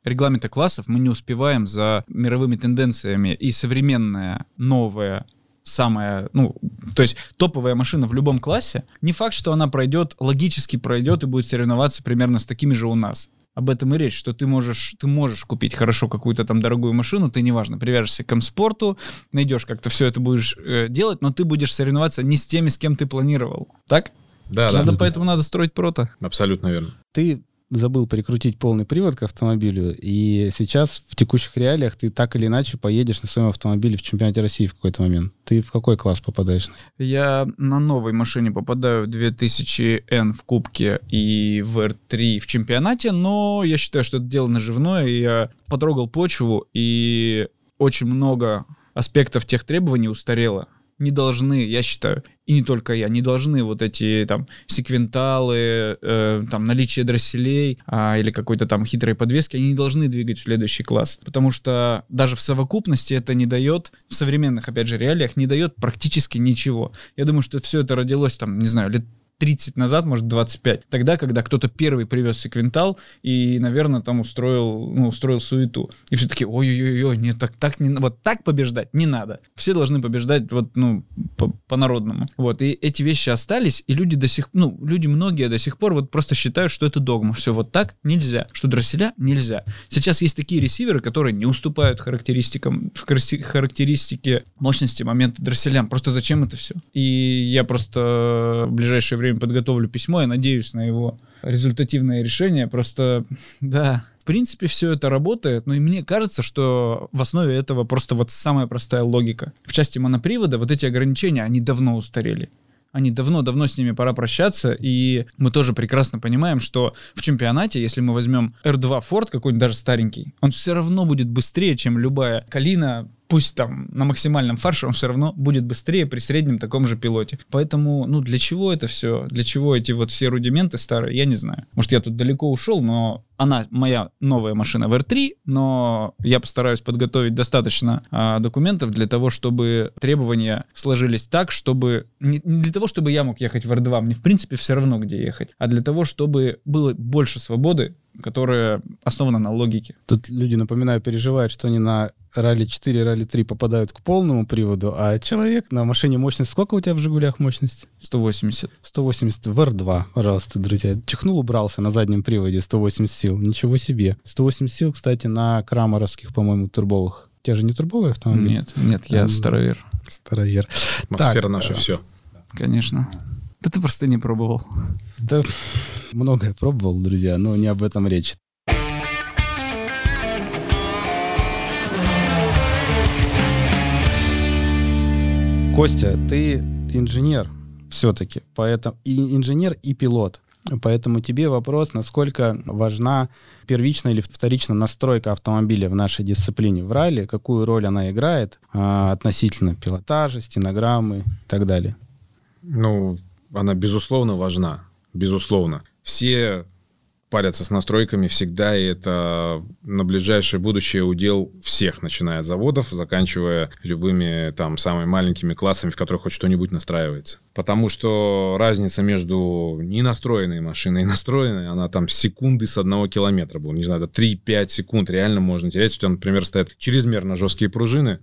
регламента классов мы не успеваем за мировыми тенденциями. И современная новая самая, ну, то есть топовая машина в любом классе, не факт, что она пройдет, логически пройдет и будет соревноваться примерно с такими же у нас. Об этом и речь, что ты можешь, ты можешь купить хорошо какую-то там дорогую машину, ты неважно, привяжешься к спорту, найдешь как-то все это будешь э, делать, но ты будешь соревноваться не с теми, с кем ты планировал. Так? Да, надо, да. Поэтому надо строить прото. Абсолютно верно. Ты забыл прикрутить полный привод к автомобилю, и сейчас в текущих реалиях ты так или иначе поедешь на своем автомобиле в чемпионате России в какой-то момент. Ты в какой класс попадаешь? Я на новой машине попадаю в 2000N в Кубке и в R3 в чемпионате, но я считаю, что это дело наживное, и я потрогал почву, и очень много аспектов тех требований устарело не должны, я считаю, и не только я, не должны вот эти там секвенталы, э, там наличие дросселей а, или какой-то там хитрой подвески, они не должны двигать в следующий класс, потому что даже в совокупности это не дает, в современных, опять же, реалиях не дает практически ничего. Я думаю, что все это родилось там, не знаю, лет 30 назад, может, 25. Тогда, когда кто-то первый привез секвентал и, наверное, там устроил, ну, устроил суету. И все таки ой-ой-ой, нет, так, так не, вот так побеждать не надо. Все должны побеждать вот, ну, по-народному. По вот, и эти вещи остались, и люди до сих, ну, люди многие до сих пор вот просто считают, что это догма. Все вот так нельзя, что дросселя нельзя. Сейчас есть такие ресиверы, которые не уступают характеристикам, характеристике мощности момента дросселям. Просто зачем это все? И я просто в ближайшее время время подготовлю письмо, я надеюсь на его результативное решение. Просто, да, в принципе, все это работает, но и мне кажется, что в основе этого просто вот самая простая логика. В части монопривода вот эти ограничения, они давно устарели. Они давно-давно с ними пора прощаться, и мы тоже прекрасно понимаем, что в чемпионате, если мы возьмем R2 Ford какой-нибудь даже старенький, он все равно будет быстрее, чем любая Калина пусть там на максимальном фарше, он все равно будет быстрее при среднем таком же пилоте. Поэтому, ну, для чего это все? Для чего эти вот все рудименты старые? Я не знаю. Может, я тут далеко ушел, но она моя новая машина в R3, но я постараюсь подготовить достаточно а, документов для того, чтобы требования сложились так, чтобы... Не, не для того, чтобы я мог ехать в R2, мне в принципе все равно, где ехать, а для того, чтобы было больше свободы которая основана на логике. Тут люди, напоминаю, переживают, что они на ралли 4, ралли 3 попадают к полному приводу, а человек на машине мощность... Сколько у тебя в «Жигулях» мощность? 180. 180 в R2, пожалуйста, друзья. Чихнул, убрался на заднем приводе 180 сил. Ничего себе. 180 сил, кстати, на краморовских, по-моему, турбовых. У тебя же не турбовый автомобиль? Нет, нет, я старовер. Старовер. Атмосфера наша все. Конечно. Да ты просто не пробовал. Да, многое пробовал, друзья, но не об этом речь. Костя, ты инженер все-таки, поэтому и инженер, и пилот. Поэтому тебе вопрос, насколько важна первичная или вторичная настройка автомобиля в нашей дисциплине в ралли, какую роль она играет а, относительно пилотажа, стенограммы и так далее. Ну, она, безусловно, важна. Безусловно. Все парятся с настройками всегда, и это на ближайшее будущее удел всех, начиная от заводов, заканчивая любыми там самыми маленькими классами, в которых хоть что-нибудь настраивается. Потому что разница между ненастроенной машиной и настроенной, она там секунды с одного километра была. Не знаю, 3-5 секунд реально можно терять. У тебя, например, стоят чрезмерно жесткие пружины,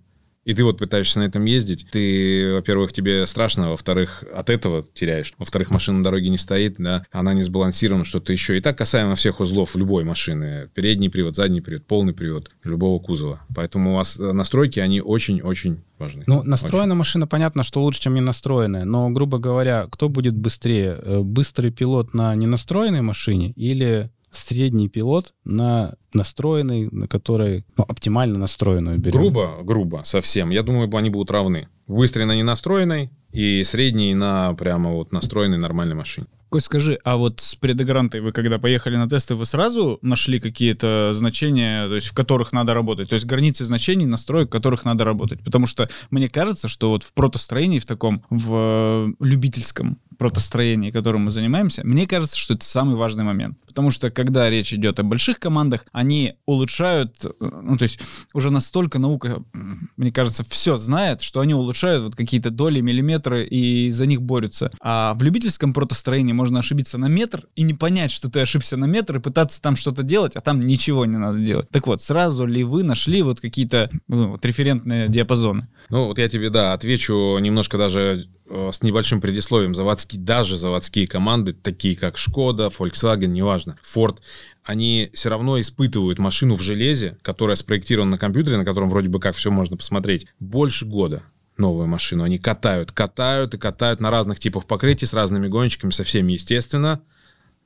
и ты вот пытаешься на этом ездить, ты, во-первых, тебе страшно, во-вторых, от этого теряешь, во-вторых, машина на дороге не стоит, да, она не сбалансирована, что-то еще. И так касаемо всех узлов любой машины. Передний привод, задний привод, полный привод любого кузова. Поэтому у вас настройки, они очень-очень важны. Ну, настроена очень. машина, понятно, что лучше, чем не настроенная. Но, грубо говоря, кто будет быстрее? Э, быстрый пилот на ненастроенной машине или средний пилот на настроенный, на которой ну, оптимально настроенную берем. Грубо, грубо, совсем. Я думаю, они будут равны. Быстрый на ненастроенной и средний на прямо вот настроенной нормальной машине. Кость, скажи, а вот с предогрантой вы когда поехали на тесты, вы сразу нашли какие-то значения, то есть в которых надо работать? То есть границы значений, настроек, в которых надо работать? Потому что мне кажется, что вот в протостроении, в таком, в любительском протостроении, которым мы занимаемся, мне кажется, что это самый важный момент. Потому что когда речь идет о больших командах, они улучшают, э, ну то есть уже настолько наука, мне кажется, все знает, что они улучшают вот какие-то доли, миллиметры и за них борются. А в любительском протостроении можно ошибиться на метр и не понять, что ты ошибся на метр, и пытаться там что-то делать, а там ничего не надо делать. Так вот, сразу ли вы нашли вот какие-то ну, вот референтные диапазоны? Ну, вот я тебе, да, отвечу немножко даже с небольшим предисловием заводские, даже заводские команды, такие как Шкода, Volkswagen, неважно, Ford, они все равно испытывают машину в железе, которая спроектирована на компьютере, на котором вроде бы как все можно посмотреть, больше года новую машину. Они катают, катают и катают на разных типах покрытий с разными гонщиками, со всеми, естественно.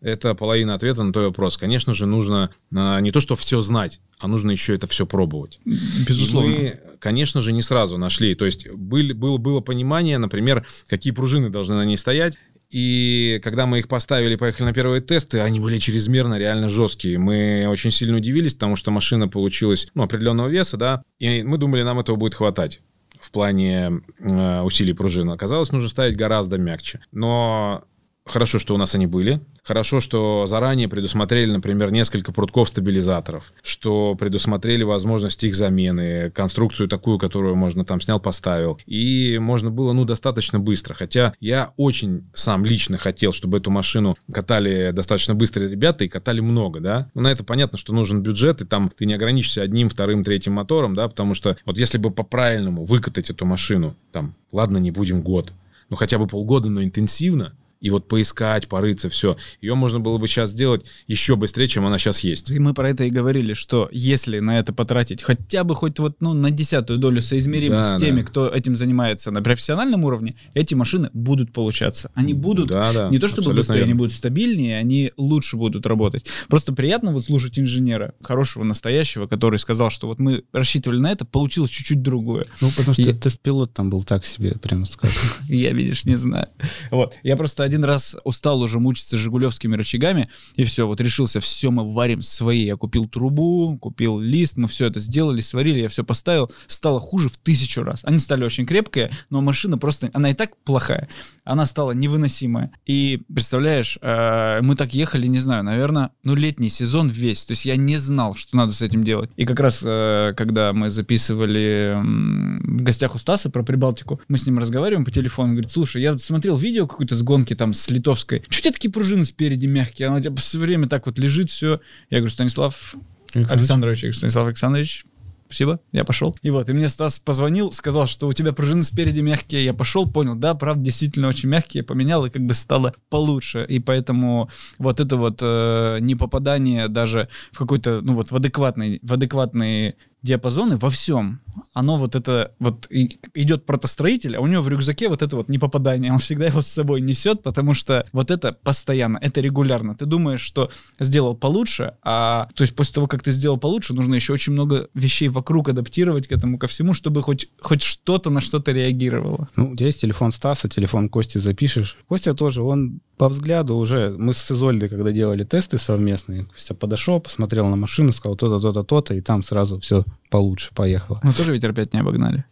Это половина ответа на твой вопрос. Конечно же, нужно а, не то, что все знать, а нужно еще это все пробовать. Безусловно. И мы, конечно же, не сразу нашли. То есть были, было, было понимание, например, какие пружины должны на ней стоять. И когда мы их поставили, поехали на первые тесты, они были чрезмерно реально жесткие. Мы очень сильно удивились, потому что машина получилась ну, определенного веса, да, и мы думали, нам этого будет хватать в плане э, усилий пружины. Оказалось, нужно ставить гораздо мягче. Но Хорошо, что у нас они были. Хорошо, что заранее предусмотрели, например, несколько прутков-стабилизаторов, что предусмотрели возможность их замены, конструкцию такую, которую можно там снял, поставил. И можно было, ну, достаточно быстро. Хотя я очень сам лично хотел, чтобы эту машину катали достаточно быстрые ребята и катали много, да. Но на это понятно, что нужен бюджет, и там ты не ограничишься одним, вторым, третьим мотором, да, потому что вот если бы по-правильному выкатать эту машину, там, ладно, не будем год, ну хотя бы полгода, но интенсивно, и вот поискать, порыться, все. Ее можно было бы сейчас сделать еще быстрее, чем она сейчас есть. И мы про это и говорили, что если на это потратить хотя бы хоть вот ну, на десятую долю соизмеримо Да, с теми, да. кто этим занимается на профессиональном уровне, эти машины будут получаться. Они будут Да, да, не то чтобы быстрее, они верно. будут стабильнее, они лучше будут работать. Просто приятно вот слушать инженера, хорошего, настоящего, который сказал, что вот мы рассчитывали на это, получилось чуть-чуть другое. Ну, потому что Я- тест-пилот там был так себе, прямо скажем. Я, видишь, не знаю. Вот. Я просто один раз устал уже мучиться жигулевскими рычагами, и все, вот решился, все, мы варим свои. Я купил трубу, купил лист, мы все это сделали, сварили, я все поставил. Стало хуже в тысячу раз. Они стали очень крепкие, но машина просто, она и так плохая. Она стала невыносимая. И, представляешь, э, мы так ехали, не знаю, наверное, ну, летний сезон весь. То есть я не знал, что надо с этим делать. И как раз, э, когда мы записывали в гостях у Стаса про Прибалтику, мы с ним разговариваем по телефону, он говорит, слушай, я смотрел видео какой-то с гонки там с литовской. Чуть у тебя такие пружины спереди мягкие? Она у тебя все время так вот лежит, все. Я говорю, Станислав Александрович, я говорю, Станислав Александрович, Спасибо, я пошел. И вот, и мне Стас позвонил, сказал, что у тебя пружины спереди мягкие. Я пошел, понял, да, правда, действительно очень мягкие, поменял, и как бы стало получше. И поэтому вот это вот э, непопадание даже в какой-то, ну вот в адекватный, в адекватные диапазоны во всем, оно вот это вот идет протостроитель, а у него в рюкзаке вот это вот непопадание, он всегда его с собой несет, потому что вот это постоянно, это регулярно. Ты думаешь, что сделал получше, а то есть после того, как ты сделал получше, нужно еще очень много вещей вокруг адаптировать к этому ко всему, чтобы хоть, хоть что-то на что-то реагировало. Ну, у тебя есть телефон Стаса, телефон Кости запишешь. Костя тоже, он по взгляду уже... Мы с Изольдой, когда делали тесты совместные, Костя подошел, посмотрел на машину, сказал то-то, то-то, то-то, и там сразу все получше поехало. Мы тоже ветер опять не обогнали.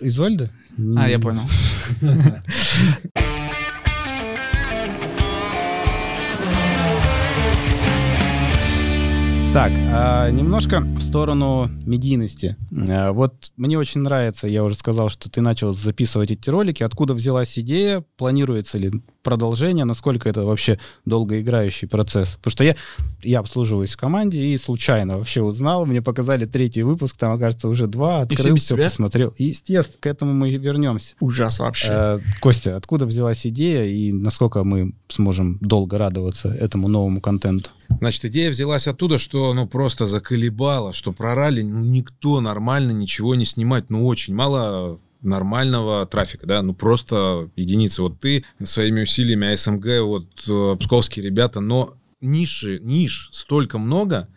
Изольда? А, я понял. Так, а, немножко в сторону медийности. А, Вот мне очень нравится, я уже сказал, что ты начал записывать эти ролики. Откуда взялась идея? Планируется ли продолжение? Насколько это вообще долгоиграющий процесс? Потому что я, я обслуживаюсь в команде и случайно вообще узнал. Мне показали третий выпуск, там, окажется, уже два. Открыл все, тебя? посмотрел. И, естественно, к этому мы и вернемся. Ужас вообще. Э, Костя, откуда взялась идея и насколько мы сможем долго радоваться этому новому контенту? Значит, идея взялась оттуда, что ну просто заколебало, что про ралли ну, никто нормально ничего не снимает. Ну, очень мало нормального трафика, да, ну просто единицы. Вот ты своими усилиями АСМГ, вот э, псковские ребята, но ниши, ниш столько много,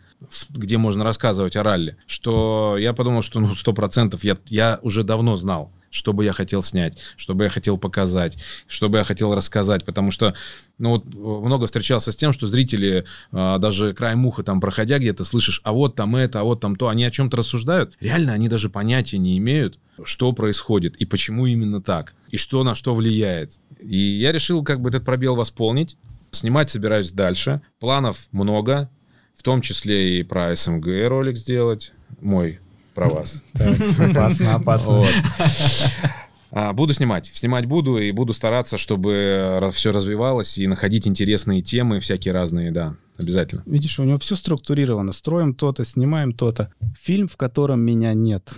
где можно рассказывать о ралли, что я подумал, что ну сто процентов я, я уже давно знал, что бы я хотел снять, что бы я хотел показать, что бы я хотел рассказать, потому что ну вот э, много встречался с тем, что зрители а, даже край муха там проходя где-то слышишь, а вот там это, а вот там то, они о чем-то рассуждают. Реально они даже понятия не имеют, что происходит и почему именно так, и что на что влияет. И я решил как бы этот пробел восполнить. Снимать собираюсь дальше. Планов много, в том числе и про СМГ ролик сделать. Мой про вас. Опасно, опасно. А, Буду снимать. Снимать буду и буду стараться, чтобы все развивалось и находить интересные темы всякие разные, да, обязательно. Видишь, у него все структурировано. Строим то-то, снимаем то-то. Фильм, в котором меня нет.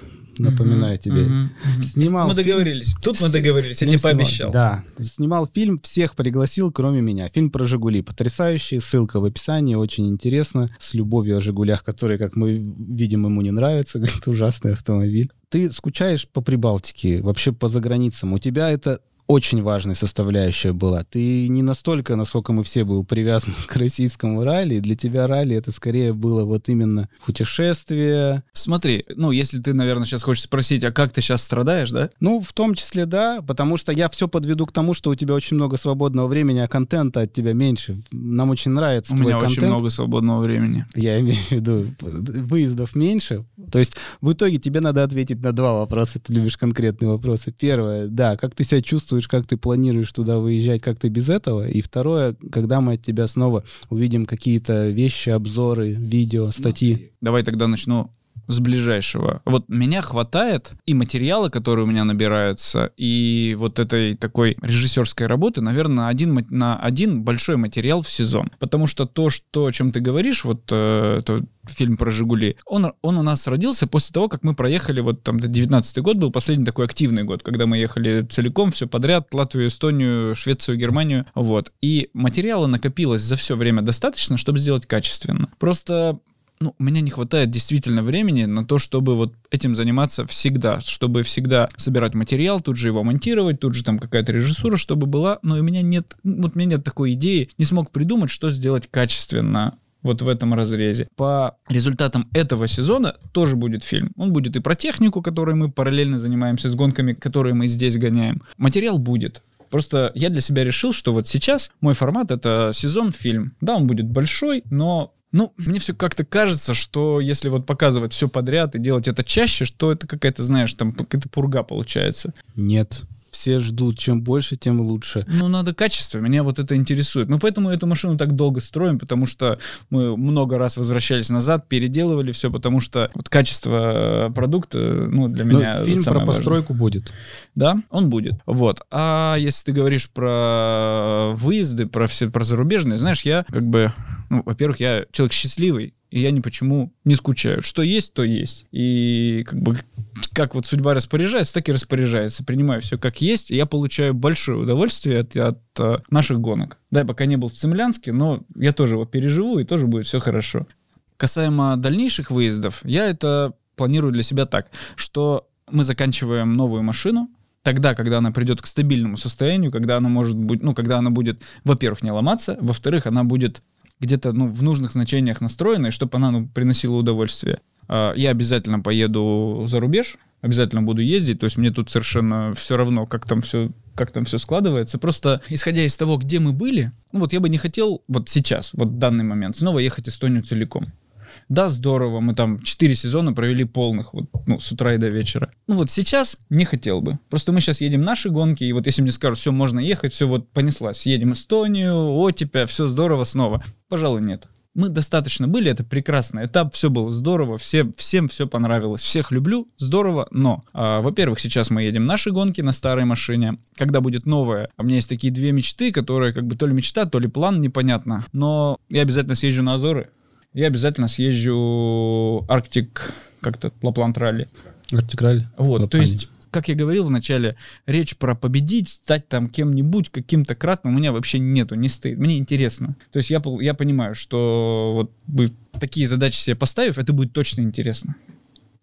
Напоминаю тебе. Мгм, мгм. Снимал Мы фильм- договорились. Тут мы договорились, я тебе Фильм снимал- пообещал. Да. Снимал фильм, всех пригласил, кроме меня. Фильм про «Жигули». Потрясающий, ссылка в описании, очень интересно. С любовью о «Жигулях», которые, как мы видим, ему не нравятся. Говорит, ужасный автомобиль. Ты скучаешь по Прибалтике, вообще по заграницам. У тебя это очень важная составляющая была. Ты не настолько, насколько мы все был привязан к российскому ралли. Для тебя ралли это скорее было вот именно путешествие. Смотри, ну, если ты, наверное, сейчас хочешь спросить, а как ты сейчас страдаешь, да? Ну, в том числе, да, потому что я все подведу к тому, что у тебя очень много свободного времени, а контента от тебя меньше. Нам очень нравится У твой меня контент. очень много свободного времени. Я имею в виду, выездов меньше. То есть в итоге тебе надо ответить на два вопроса. Ты любишь конкретные вопросы. Первое, да, как ты себя чувствуешь, как ты планируешь туда выезжать, как ты без этого. И второе, когда мы от тебя снова увидим какие-то вещи, обзоры, видео, статьи. Давай тогда начну с ближайшего. Вот меня хватает и материала, который у меня набирается, и вот этой такой режиссерской работы, наверное, на один, на один большой материал в сезон. Потому что то, что, о чем ты говоришь, вот э, это фильм про «Жигули», он, он у нас родился после того, как мы проехали, вот там 19 год был последний такой активный год, когда мы ехали целиком, все подряд, Латвию, Эстонию, Швецию, Германию, вот. И материала накопилось за все время достаточно, чтобы сделать качественно. Просто ну, у меня не хватает действительно времени на то, чтобы вот этим заниматься всегда, чтобы всегда собирать материал, тут же его монтировать, тут же там какая-то режиссура, чтобы была, но у меня нет, вот у меня нет такой идеи, не смог придумать, что сделать качественно вот в этом разрезе. По результатам этого сезона тоже будет фильм. Он будет и про технику, которой мы параллельно занимаемся, с гонками, которые мы здесь гоняем. Материал будет. Просто я для себя решил, что вот сейчас мой формат — это сезон-фильм. Да, он будет большой, но ну, мне все как-то кажется, что если вот показывать все подряд и делать это чаще, что это какая-то, знаешь, там какая-то пурга получается. Нет все ждут. Чем больше, тем лучше. Ну, надо качество. Меня вот это интересует. Мы поэтому эту машину так долго строим, потому что мы много раз возвращались назад, переделывали все, потому что вот качество продукта, ну, для Но меня... фильм про постройку будет. Да, он будет. Вот. А если ты говоришь про выезды, про все, про зарубежные, знаешь, я как бы, ну, во-первых, я человек счастливый, и я ни почему не скучаю. Что есть, то есть. И как бы как вот судьба распоряжается, так и распоряжается. Принимаю все как есть, и я получаю большое удовольствие от, от uh, наших гонок. Да, я пока не был в Цемлянске, но я тоже его переживу, и тоже будет все хорошо. Касаемо дальнейших выездов, я это планирую для себя так, что мы заканчиваем новую машину, тогда, когда она придет к стабильному состоянию, когда она может быть, ну, когда она будет, во-первых, не ломаться, во-вторых, она будет где-то ну, в нужных значениях настроенной, чтобы она ну, приносила удовольствие. А, я обязательно поеду за рубеж, обязательно буду ездить, то есть мне тут совершенно все равно, как там все как там все складывается. Просто исходя из того, где мы были, ну вот я бы не хотел вот сейчас, вот в данный момент, снова ехать Эстонию целиком. Да, здорово, мы там 4 сезона провели полных, вот, ну, с утра и до вечера. Ну вот сейчас не хотел бы. Просто мы сейчас едем наши гонки, и вот если мне скажут, все, можно ехать, все, вот понеслась. Едем Эстонию, Отепя, все здорово снова. Пожалуй, нет. Мы достаточно были, это прекрасный этап, все было здорово, все, всем все понравилось, всех люблю, здорово, но, а, во-первых, сейчас мы едем наши гонки на старой машине, когда будет новая, у меня есть такие две мечты, которые как бы то ли мечта, то ли план, непонятно, но я обязательно съезжу на Азоры, я обязательно съезжу Арктик, как-то Лапланд ралли. Арктик ралли. Вот, Лапланд. то есть как я говорил вначале, речь про победить, стать там кем-нибудь, каким-то кратным у меня вообще нету, не стоит. Мне интересно. То есть я, я понимаю, что вот вы такие задачи себе поставив, это будет точно интересно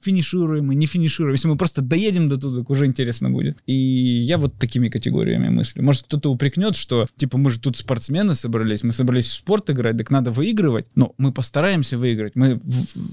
финишируем мы, не финишируем. Если мы просто доедем до туда, уже интересно будет. И я вот такими категориями мыслю. Может, кто-то упрекнет, что, типа, мы же тут спортсмены собрались, мы собрались в спорт играть, так надо выигрывать. Но мы постараемся выиграть. Мы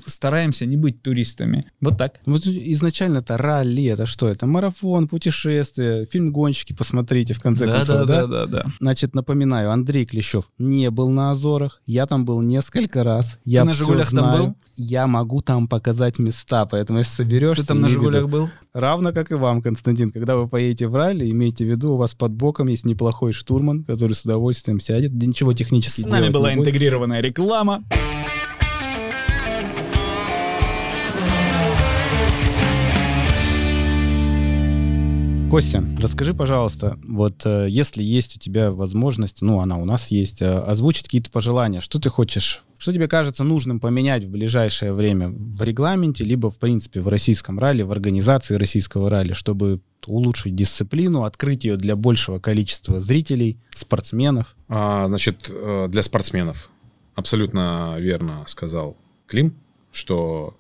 стараемся не быть туристами. Вот так. Вот изначально это ралли, это что? Это марафон, путешествие, фильм «Гонщики», посмотрите в конце да, концов, да? Да, да, да. Значит, напоминаю, Андрей Клещев не был на Азорах, я там был несколько раз. Я Ты на «Жигулях» знаю. там был? Я могу там показать места, поэтому если соберешься... Ты там на «Жигулях» был? Равно как и вам, Константин. Когда вы поедете в ралли, имейте в виду, у вас под боком есть неплохой штурман, который с удовольствием сядет. Ничего технически С нами была интегрированная реклама. Костя, расскажи, пожалуйста, вот э, если есть у тебя возможность, ну, она у нас есть, э, озвучить какие-то пожелания, что ты хочешь, что тебе кажется нужным поменять в ближайшее время в регламенте, либо, в принципе, в российском ралли, в организации российского ралли, чтобы улучшить дисциплину, открыть ее для большего количества зрителей, спортсменов? А, значит, э, для спортсменов абсолютно верно сказал Клим, что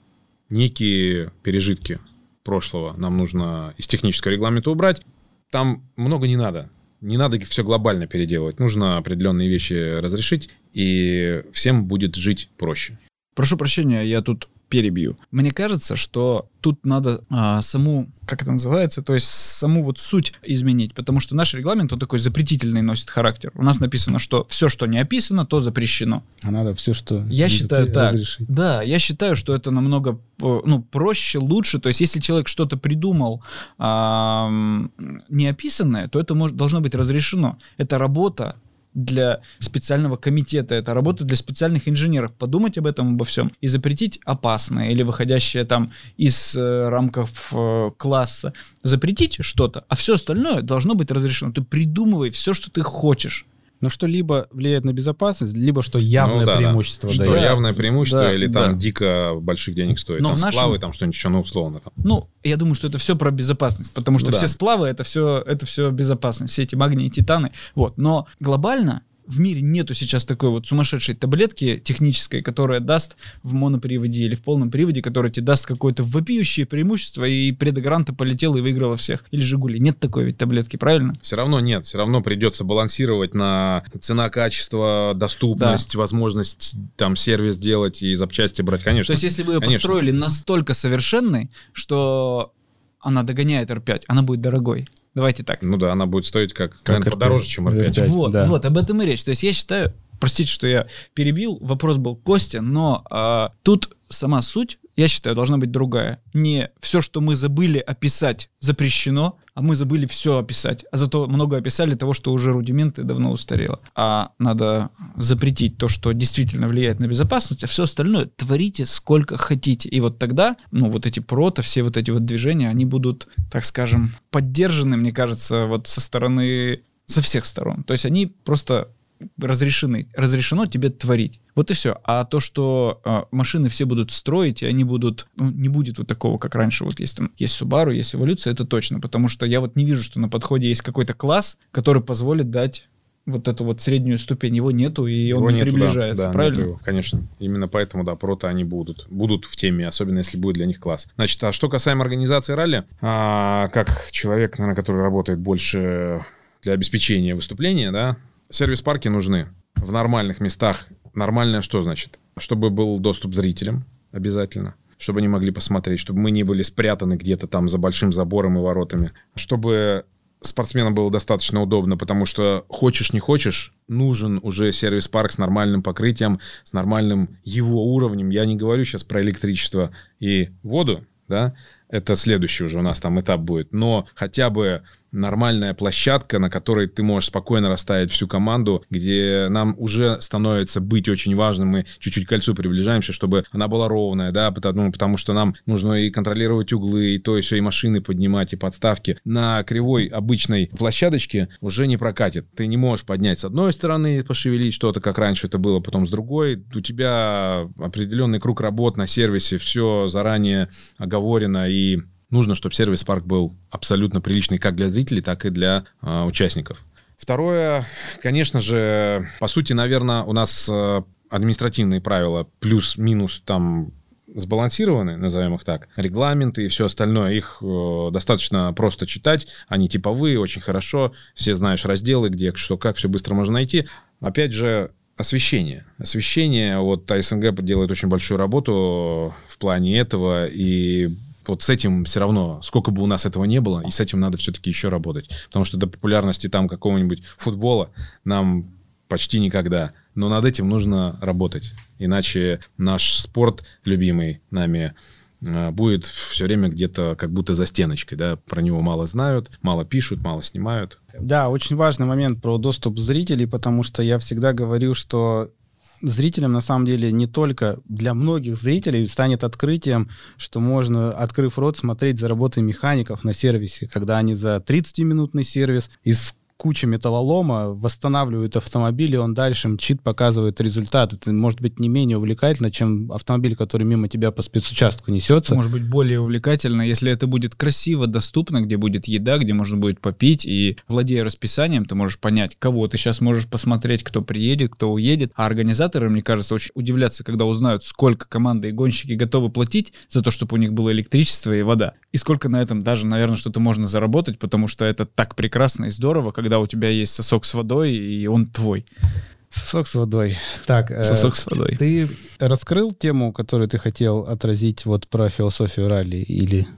некие пережитки прошлого нам нужно из технического регламента убрать. Там много не надо. Не надо все глобально переделывать. Нужно определенные вещи разрешить, и всем будет жить проще. Прошу прощения, я тут перебью. Мне кажется, что тут надо а, саму, как это называется, то есть саму вот суть изменить, потому что наш регламент, он такой запретительный носит характер. У нас написано, что все, что не описано, то запрещено. А надо все, что... Я считаю так. Разрешить. Да, я считаю, что это намного ну, проще, лучше. То есть если человек что-то придумал а, неописанное, то это может, должно быть разрешено. Это работа для специального комитета, это работа для специальных инженеров. Подумать об этом обо всем и запретить опасное или выходящее там из э, рамков э, класса. Запретить что-то, а все остальное должно быть разрешено. Ты придумывай все, что ты хочешь. Но что либо влияет на безопасность, либо что явное Ну да, да. преимущество Что дает. явное преимущество Да, или там да. дико больших денег стоит. Но там в нашем- сплавы, там что-нибудь еще, ну, условно. Там. Ну, я думаю, что это все про безопасность, потому что Ну да. все сплавы это все, это все безопасность, все эти магнии, титаны. Вот. Но глобально в мире нету сейчас такой вот сумасшедшей таблетки технической, которая даст в моноприводе или в полном приводе, которая тебе даст какое-то вопиющее преимущество, и предогранта полетел и выиграла всех. Или Жигули. Нет такой ведь таблетки, правильно? Все равно нет, все равно придется балансировать на цена, качество, доступность, возможность там сервис делать и запчасти брать, конечно. То есть, если вы ее Конечно. построили настолько совершенной, что она догоняет R5, она будет дорогой. Давайте так. Ну да, она будет стоить как, Как наверное, R5. подороже, чем R5. R5. Вот, да. вот, об этом и речь. То есть я считаю, простите, что я перебил, вопрос был Костя, но а, тут сама суть, я считаю, должна быть другая. Не все, что мы забыли описать, запрещено, а мы забыли все описать. А зато много описали того, что уже рудименты давно устарело. А надо запретить то, что действительно влияет на безопасность, а все остальное творите сколько хотите. И вот тогда, ну, вот эти прото, все вот эти вот движения, они будут, так скажем, поддержаны, мне кажется, вот со стороны со всех сторон. То есть они просто разрешены. Разрешено тебе творить. Вот и все. А то, что э, машины все будут строить, и они будут... Ну, не будет вот такого, как раньше. Вот есть там, есть Subaru, есть эволюция, это точно. Потому что я вот не вижу, что на подходе есть какой-то класс, который позволит дать вот эту вот среднюю ступень. Его нету, и он Его не нету, да, приближается. да, правильно? нету его, конечно. Именно поэтому, да, прото они будут. Будут в теме, особенно если будет для них класс. Значит, а что касаемо организации ралли, а, как человек, наверное, который работает больше для обеспечения выступления, да, сервис-парки нужны в нормальных местах. Нормальное что значит? Чтобы был доступ зрителям обязательно чтобы они могли посмотреть, чтобы мы не были спрятаны где-то там за большим забором и воротами, чтобы спортсменам было достаточно удобно, потому что хочешь не хочешь, нужен уже сервис-парк с нормальным покрытием, с нормальным его уровнем. Я не говорю сейчас про электричество и воду, да, это следующий уже у нас там этап будет, но хотя бы нормальная площадка, на которой ты можешь спокойно расставить всю команду, где нам уже становится быть очень важным, мы чуть-чуть к кольцу приближаемся, чтобы она была ровная, да, потому, потому что нам нужно и контролировать углы, и то, и все, и машины поднимать, и подставки. На кривой обычной площадочке уже не прокатит. Ты не можешь поднять с одной стороны, пошевелить что-то, как раньше это было, потом с другой. У тебя определенный круг работ на сервисе, все заранее оговорено, и нужно, чтобы сервис-парк был абсолютно приличный как для зрителей, так и для э, участников. Второе, конечно же, по сути, наверное, у нас э, административные правила плюс-минус там сбалансированы, назовем их так, регламенты и все остальное, их э, достаточно просто читать, они типовые, очень хорошо, все знаешь разделы, где что как, все быстро можно найти. Опять же, освещение. Освещение, вот АСНГ делает очень большую работу в плане этого, и вот с этим все равно, сколько бы у нас этого не было, и с этим надо все-таки еще работать. Потому что до популярности там какого-нибудь футбола нам почти никогда. Но над этим нужно работать. Иначе наш спорт, любимый нами, э, будет все время где-то как будто за стеночкой. Да? Про него мало знают, мало пишут, мало снимают. Да, очень важный момент про доступ зрителей, потому что я всегда говорю, что зрителям на самом деле не только для многих зрителей станет открытием, что можно, открыв рот, смотреть за работой механиков на сервисе, когда они за 30-минутный сервис из куча металлолома, восстанавливает автомобиль, и он дальше мчит, показывает результат. Это может быть не менее увлекательно, чем автомобиль, который мимо тебя по спецучастку несется. Может быть, более увлекательно, если это будет красиво, доступно, где будет еда, где можно будет попить, и владея расписанием, ты можешь понять, кого ты сейчас можешь посмотреть, кто приедет, кто уедет. А организаторы, мне кажется, очень удивлятся, когда узнают, сколько команды и гонщики готовы платить за то, чтобы у них было электричество и вода. И сколько на этом даже, наверное, что-то можно заработать, потому что это так прекрасно и здорово, когда у тебя есть сосок с водой, и он твой. Сосок с водой. Так, э, Сосок с водой. ты раскрыл тему, которую ты хотел отразить вот про философию ралли или...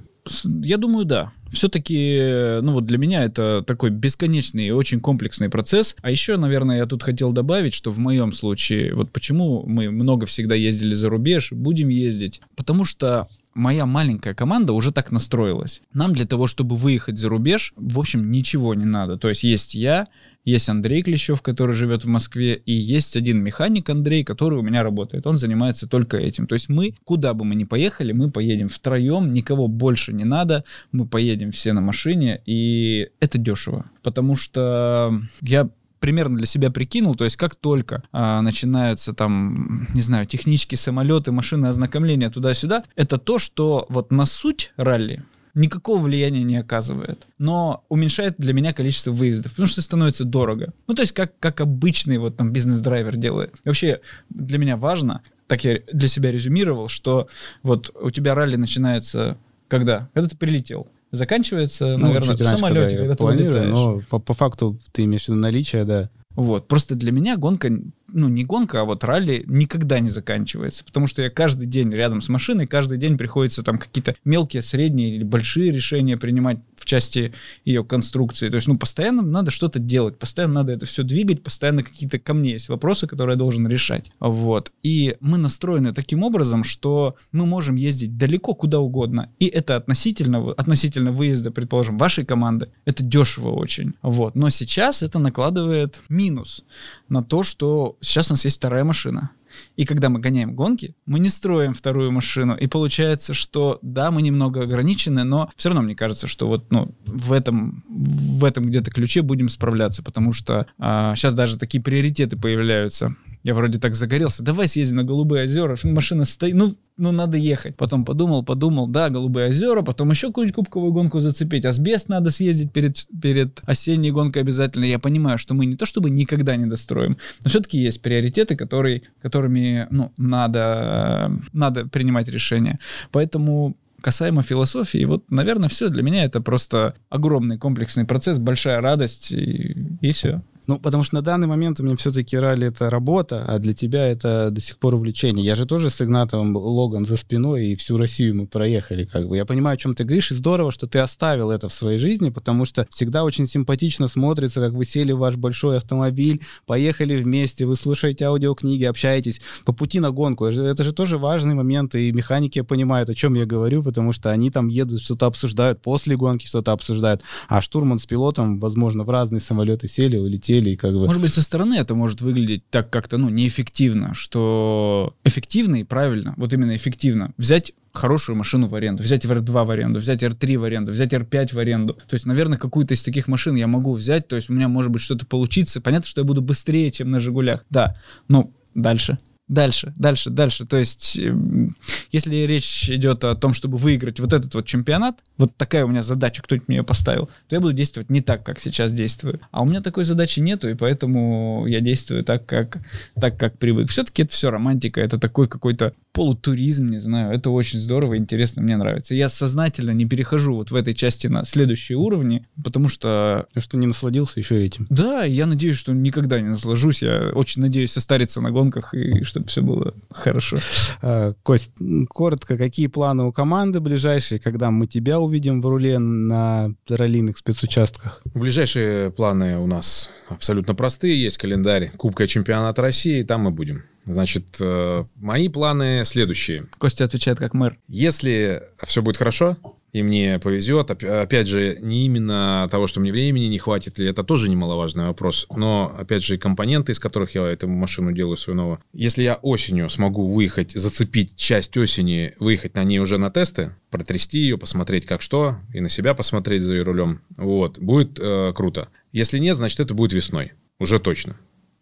Я думаю, да. Все-таки, ну вот для меня это такой бесконечный и очень комплексный процесс. А еще, наверное, я тут хотел добавить, что в моем случае, вот почему мы много всегда ездили за рубеж, будем ездить, потому что моя маленькая команда уже так настроилась. Нам для того, чтобы выехать за рубеж, в общем, ничего не надо. То есть есть я, есть Андрей Клещев, который живет в Москве, и есть один механик Андрей, который у меня работает. Он занимается только этим. То есть мы, куда бы мы ни поехали, мы поедем втроем, никого больше не надо, мы поедем все на машине, и это дешево. Потому что я примерно для себя прикинул, то есть как только а, начинаются там, не знаю, технические самолеты, машины ознакомления туда-сюда, это то, что вот на суть ралли никакого влияния не оказывает, но уменьшает для меня количество выездов, потому что становится дорого. Ну, то есть как, как обычный вот там бизнес-драйвер делает. И вообще для меня важно, так я для себя резюмировал, что вот у тебя ралли начинается когда? Когда ты прилетел заканчивается, ну, наверное, в самолете, когда, когда ты вылетаешь. Но по, по факту ты имеешь в виду наличие, да. Вот. Просто для меня гонка, ну, не гонка, а вот ралли никогда не заканчивается. Потому что я каждый день рядом с машиной, каждый день приходится там какие-то мелкие, средние или большие решения принимать части ее конструкции. То есть, ну, постоянно надо что-то делать, постоянно надо это все двигать, постоянно какие-то ко мне есть вопросы, которые я должен решать. Вот. И мы настроены таким образом, что мы можем ездить далеко куда угодно. И это относительно, относительно выезда, предположим, вашей команды, это дешево очень. Вот. Но сейчас это накладывает минус на то, что сейчас у нас есть вторая машина. И когда мы гоняем гонки, мы не строим вторую машину. И получается, что да, мы немного ограничены, но все равно мне кажется, что вот ну, в этом, в этом где-то ключе будем справляться, потому что а, сейчас даже такие приоритеты появляются. Я вроде так загорелся, давай съездим на Голубые озера, машина стоит, ну, ну, надо ехать. Потом подумал, подумал, да, Голубые озера, потом еще какую-нибудь кубковую гонку зацепить. Асбест надо съездить перед, перед осенней гонкой обязательно. Я понимаю, что мы не то чтобы никогда не достроим, но все-таки есть приоритеты, которые, которыми, ну, надо, надо принимать решения. Поэтому касаемо философии, вот, наверное, все для меня это просто огромный комплексный процесс, большая радость и, и все. Ну, потому что на данный момент у меня все-таки ралли — это работа, а для тебя это до сих пор увлечение. Я же тоже с Игнатовым Логан за спиной, и всю Россию мы проехали, как бы. Я понимаю, о чем ты говоришь, и здорово, что ты оставил это в своей жизни, потому что всегда очень симпатично смотрится, как вы сели в ваш большой автомобиль, поехали вместе, вы слушаете аудиокниги, общаетесь по пути на гонку. Это же тоже важный момент, и механики понимают, о чем я говорю, потому что они там едут, что-то обсуждают, после гонки что-то обсуждают, а штурман с пилотом, возможно, в разные самолеты сели, улетели, цели. Как бы. Может быть, со стороны это может выглядеть так как-то, ну, неэффективно, что эффективно и правильно, вот именно эффективно, взять хорошую машину в аренду, взять R2 в аренду, взять R3 в аренду, взять R5 в аренду. То есть, наверное, какую-то из таких машин я могу взять, то есть у меня может быть что-то получиться. Понятно, что я буду быстрее, чем на «Жигулях». Да, но дальше дальше, дальше, дальше. То есть, эм, если речь идет о том, чтобы выиграть вот этот вот чемпионат, вот такая у меня задача, кто-нибудь мне ее поставил, то я буду действовать не так, как сейчас действую. А у меня такой задачи нету, и поэтому я действую так, как, так, как привык. Все-таки это все романтика, это такой какой-то полутуризм, не знаю, это очень здорово, интересно, мне нравится. Я сознательно не перехожу вот в этой части на следующие уровни, потому что... Что не насладился еще этим. Да, я надеюсь, что никогда не наслажусь, я очень надеюсь состариться на гонках и что чтобы все было хорошо. А, Кость, коротко, какие планы у команды ближайшие, когда мы тебя увидим в руле на раллиных спецучастках? Ближайшие планы у нас абсолютно простые. Есть календарь Кубка чемпионата России, там мы будем. Значит, э, мои планы следующие. Костя отвечает как мэр. Если все будет хорошо, и мне повезет. Опять же, не именно того, что мне времени не хватит, ли это тоже немаловажный вопрос, но, опять же, и компоненты, из которых я эту машину делаю свою новую. Если я осенью смогу выехать, зацепить часть осени, выехать на ней уже на тесты, протрясти ее, посмотреть как что, и на себя посмотреть за ее рулем, вот, будет э, круто. Если нет, значит, это будет весной, уже точно.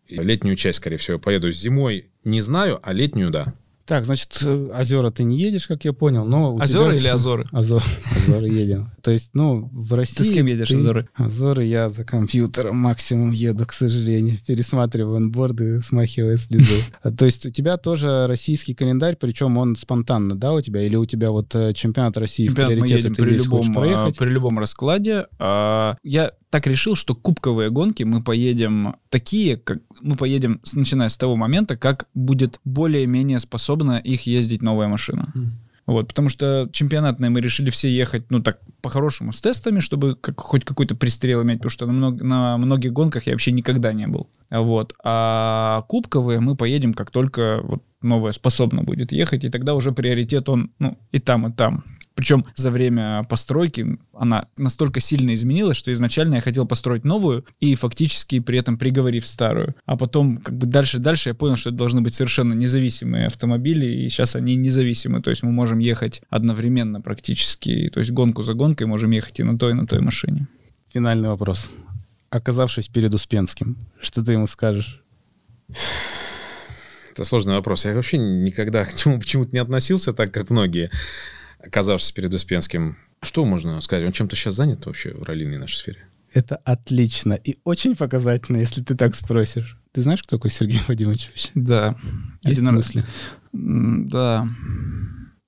Летнюю часть, скорее всего, поеду зимой, не знаю, а летнюю, да. Так, значит, озера ты не едешь, как я понял, но... Озера или все... Азоры? Азор... Азоры едем. То есть, ну, в России... Ты с кем едешь, ты... Азоры? Азоры я за компьютером максимум еду, к сожалению. Пересматриваю анборды, смахивая слезу. А, то есть у тебя тоже российский календарь, причем он спонтанно, да, у тебя? Или у тебя вот э, чемпионат России чемпионат в приоритете, ты при любом, проехать? При любом раскладе. А, я так решил, что кубковые гонки мы поедем такие, как мы поедем, начиная с того момента, как будет более-менее способна их ездить новая машина. Mm. Вот, потому что чемпионатные мы решили все ехать, ну так, по-хорошему, с тестами, чтобы как, хоть какой-то пристрел иметь, потому что на, много, на многих гонках я вообще никогда не был. Вот. А кубковые мы поедем, как только вот новая способна будет ехать, и тогда уже приоритет он, ну, и там, и там. Причем за время постройки она настолько сильно изменилась, что изначально я хотел построить новую и фактически при этом приговорив старую. А потом как бы дальше-дальше я понял, что это должны быть совершенно независимые автомобили, и сейчас они независимы. То есть мы можем ехать одновременно практически, то есть гонку за гонкой можем ехать и на той, и на той машине. Финальный вопрос. Оказавшись перед Успенским, что ты ему скажешь? Это сложный вопрос. Я вообще никогда к нему почему-то не относился так, как многие, оказавшись перед Успенским. Что можно сказать? Он чем-то сейчас занят вообще в раллийной нашей сфере? Это отлично и очень показательно, если ты так спросишь. Ты знаешь, кто такой Сергей Вадимович? Да. Есть Единорос- мысли? Да.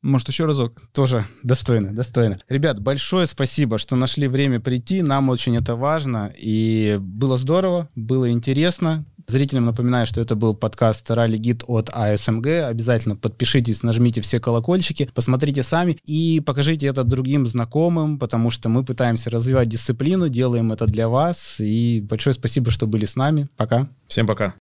Может, еще разок? Тоже достойно, достойно. Ребят, большое спасибо, что нашли время прийти. Нам очень это важно. И было здорово, было интересно. Зрителям напоминаю, что это был подкаст «Ралли Гид» от АСМГ. Обязательно подпишитесь, нажмите все колокольчики, посмотрите сами и покажите это другим знакомым, потому что мы пытаемся развивать дисциплину, делаем это для вас. И большое спасибо, что были с нами. Пока. Всем пока.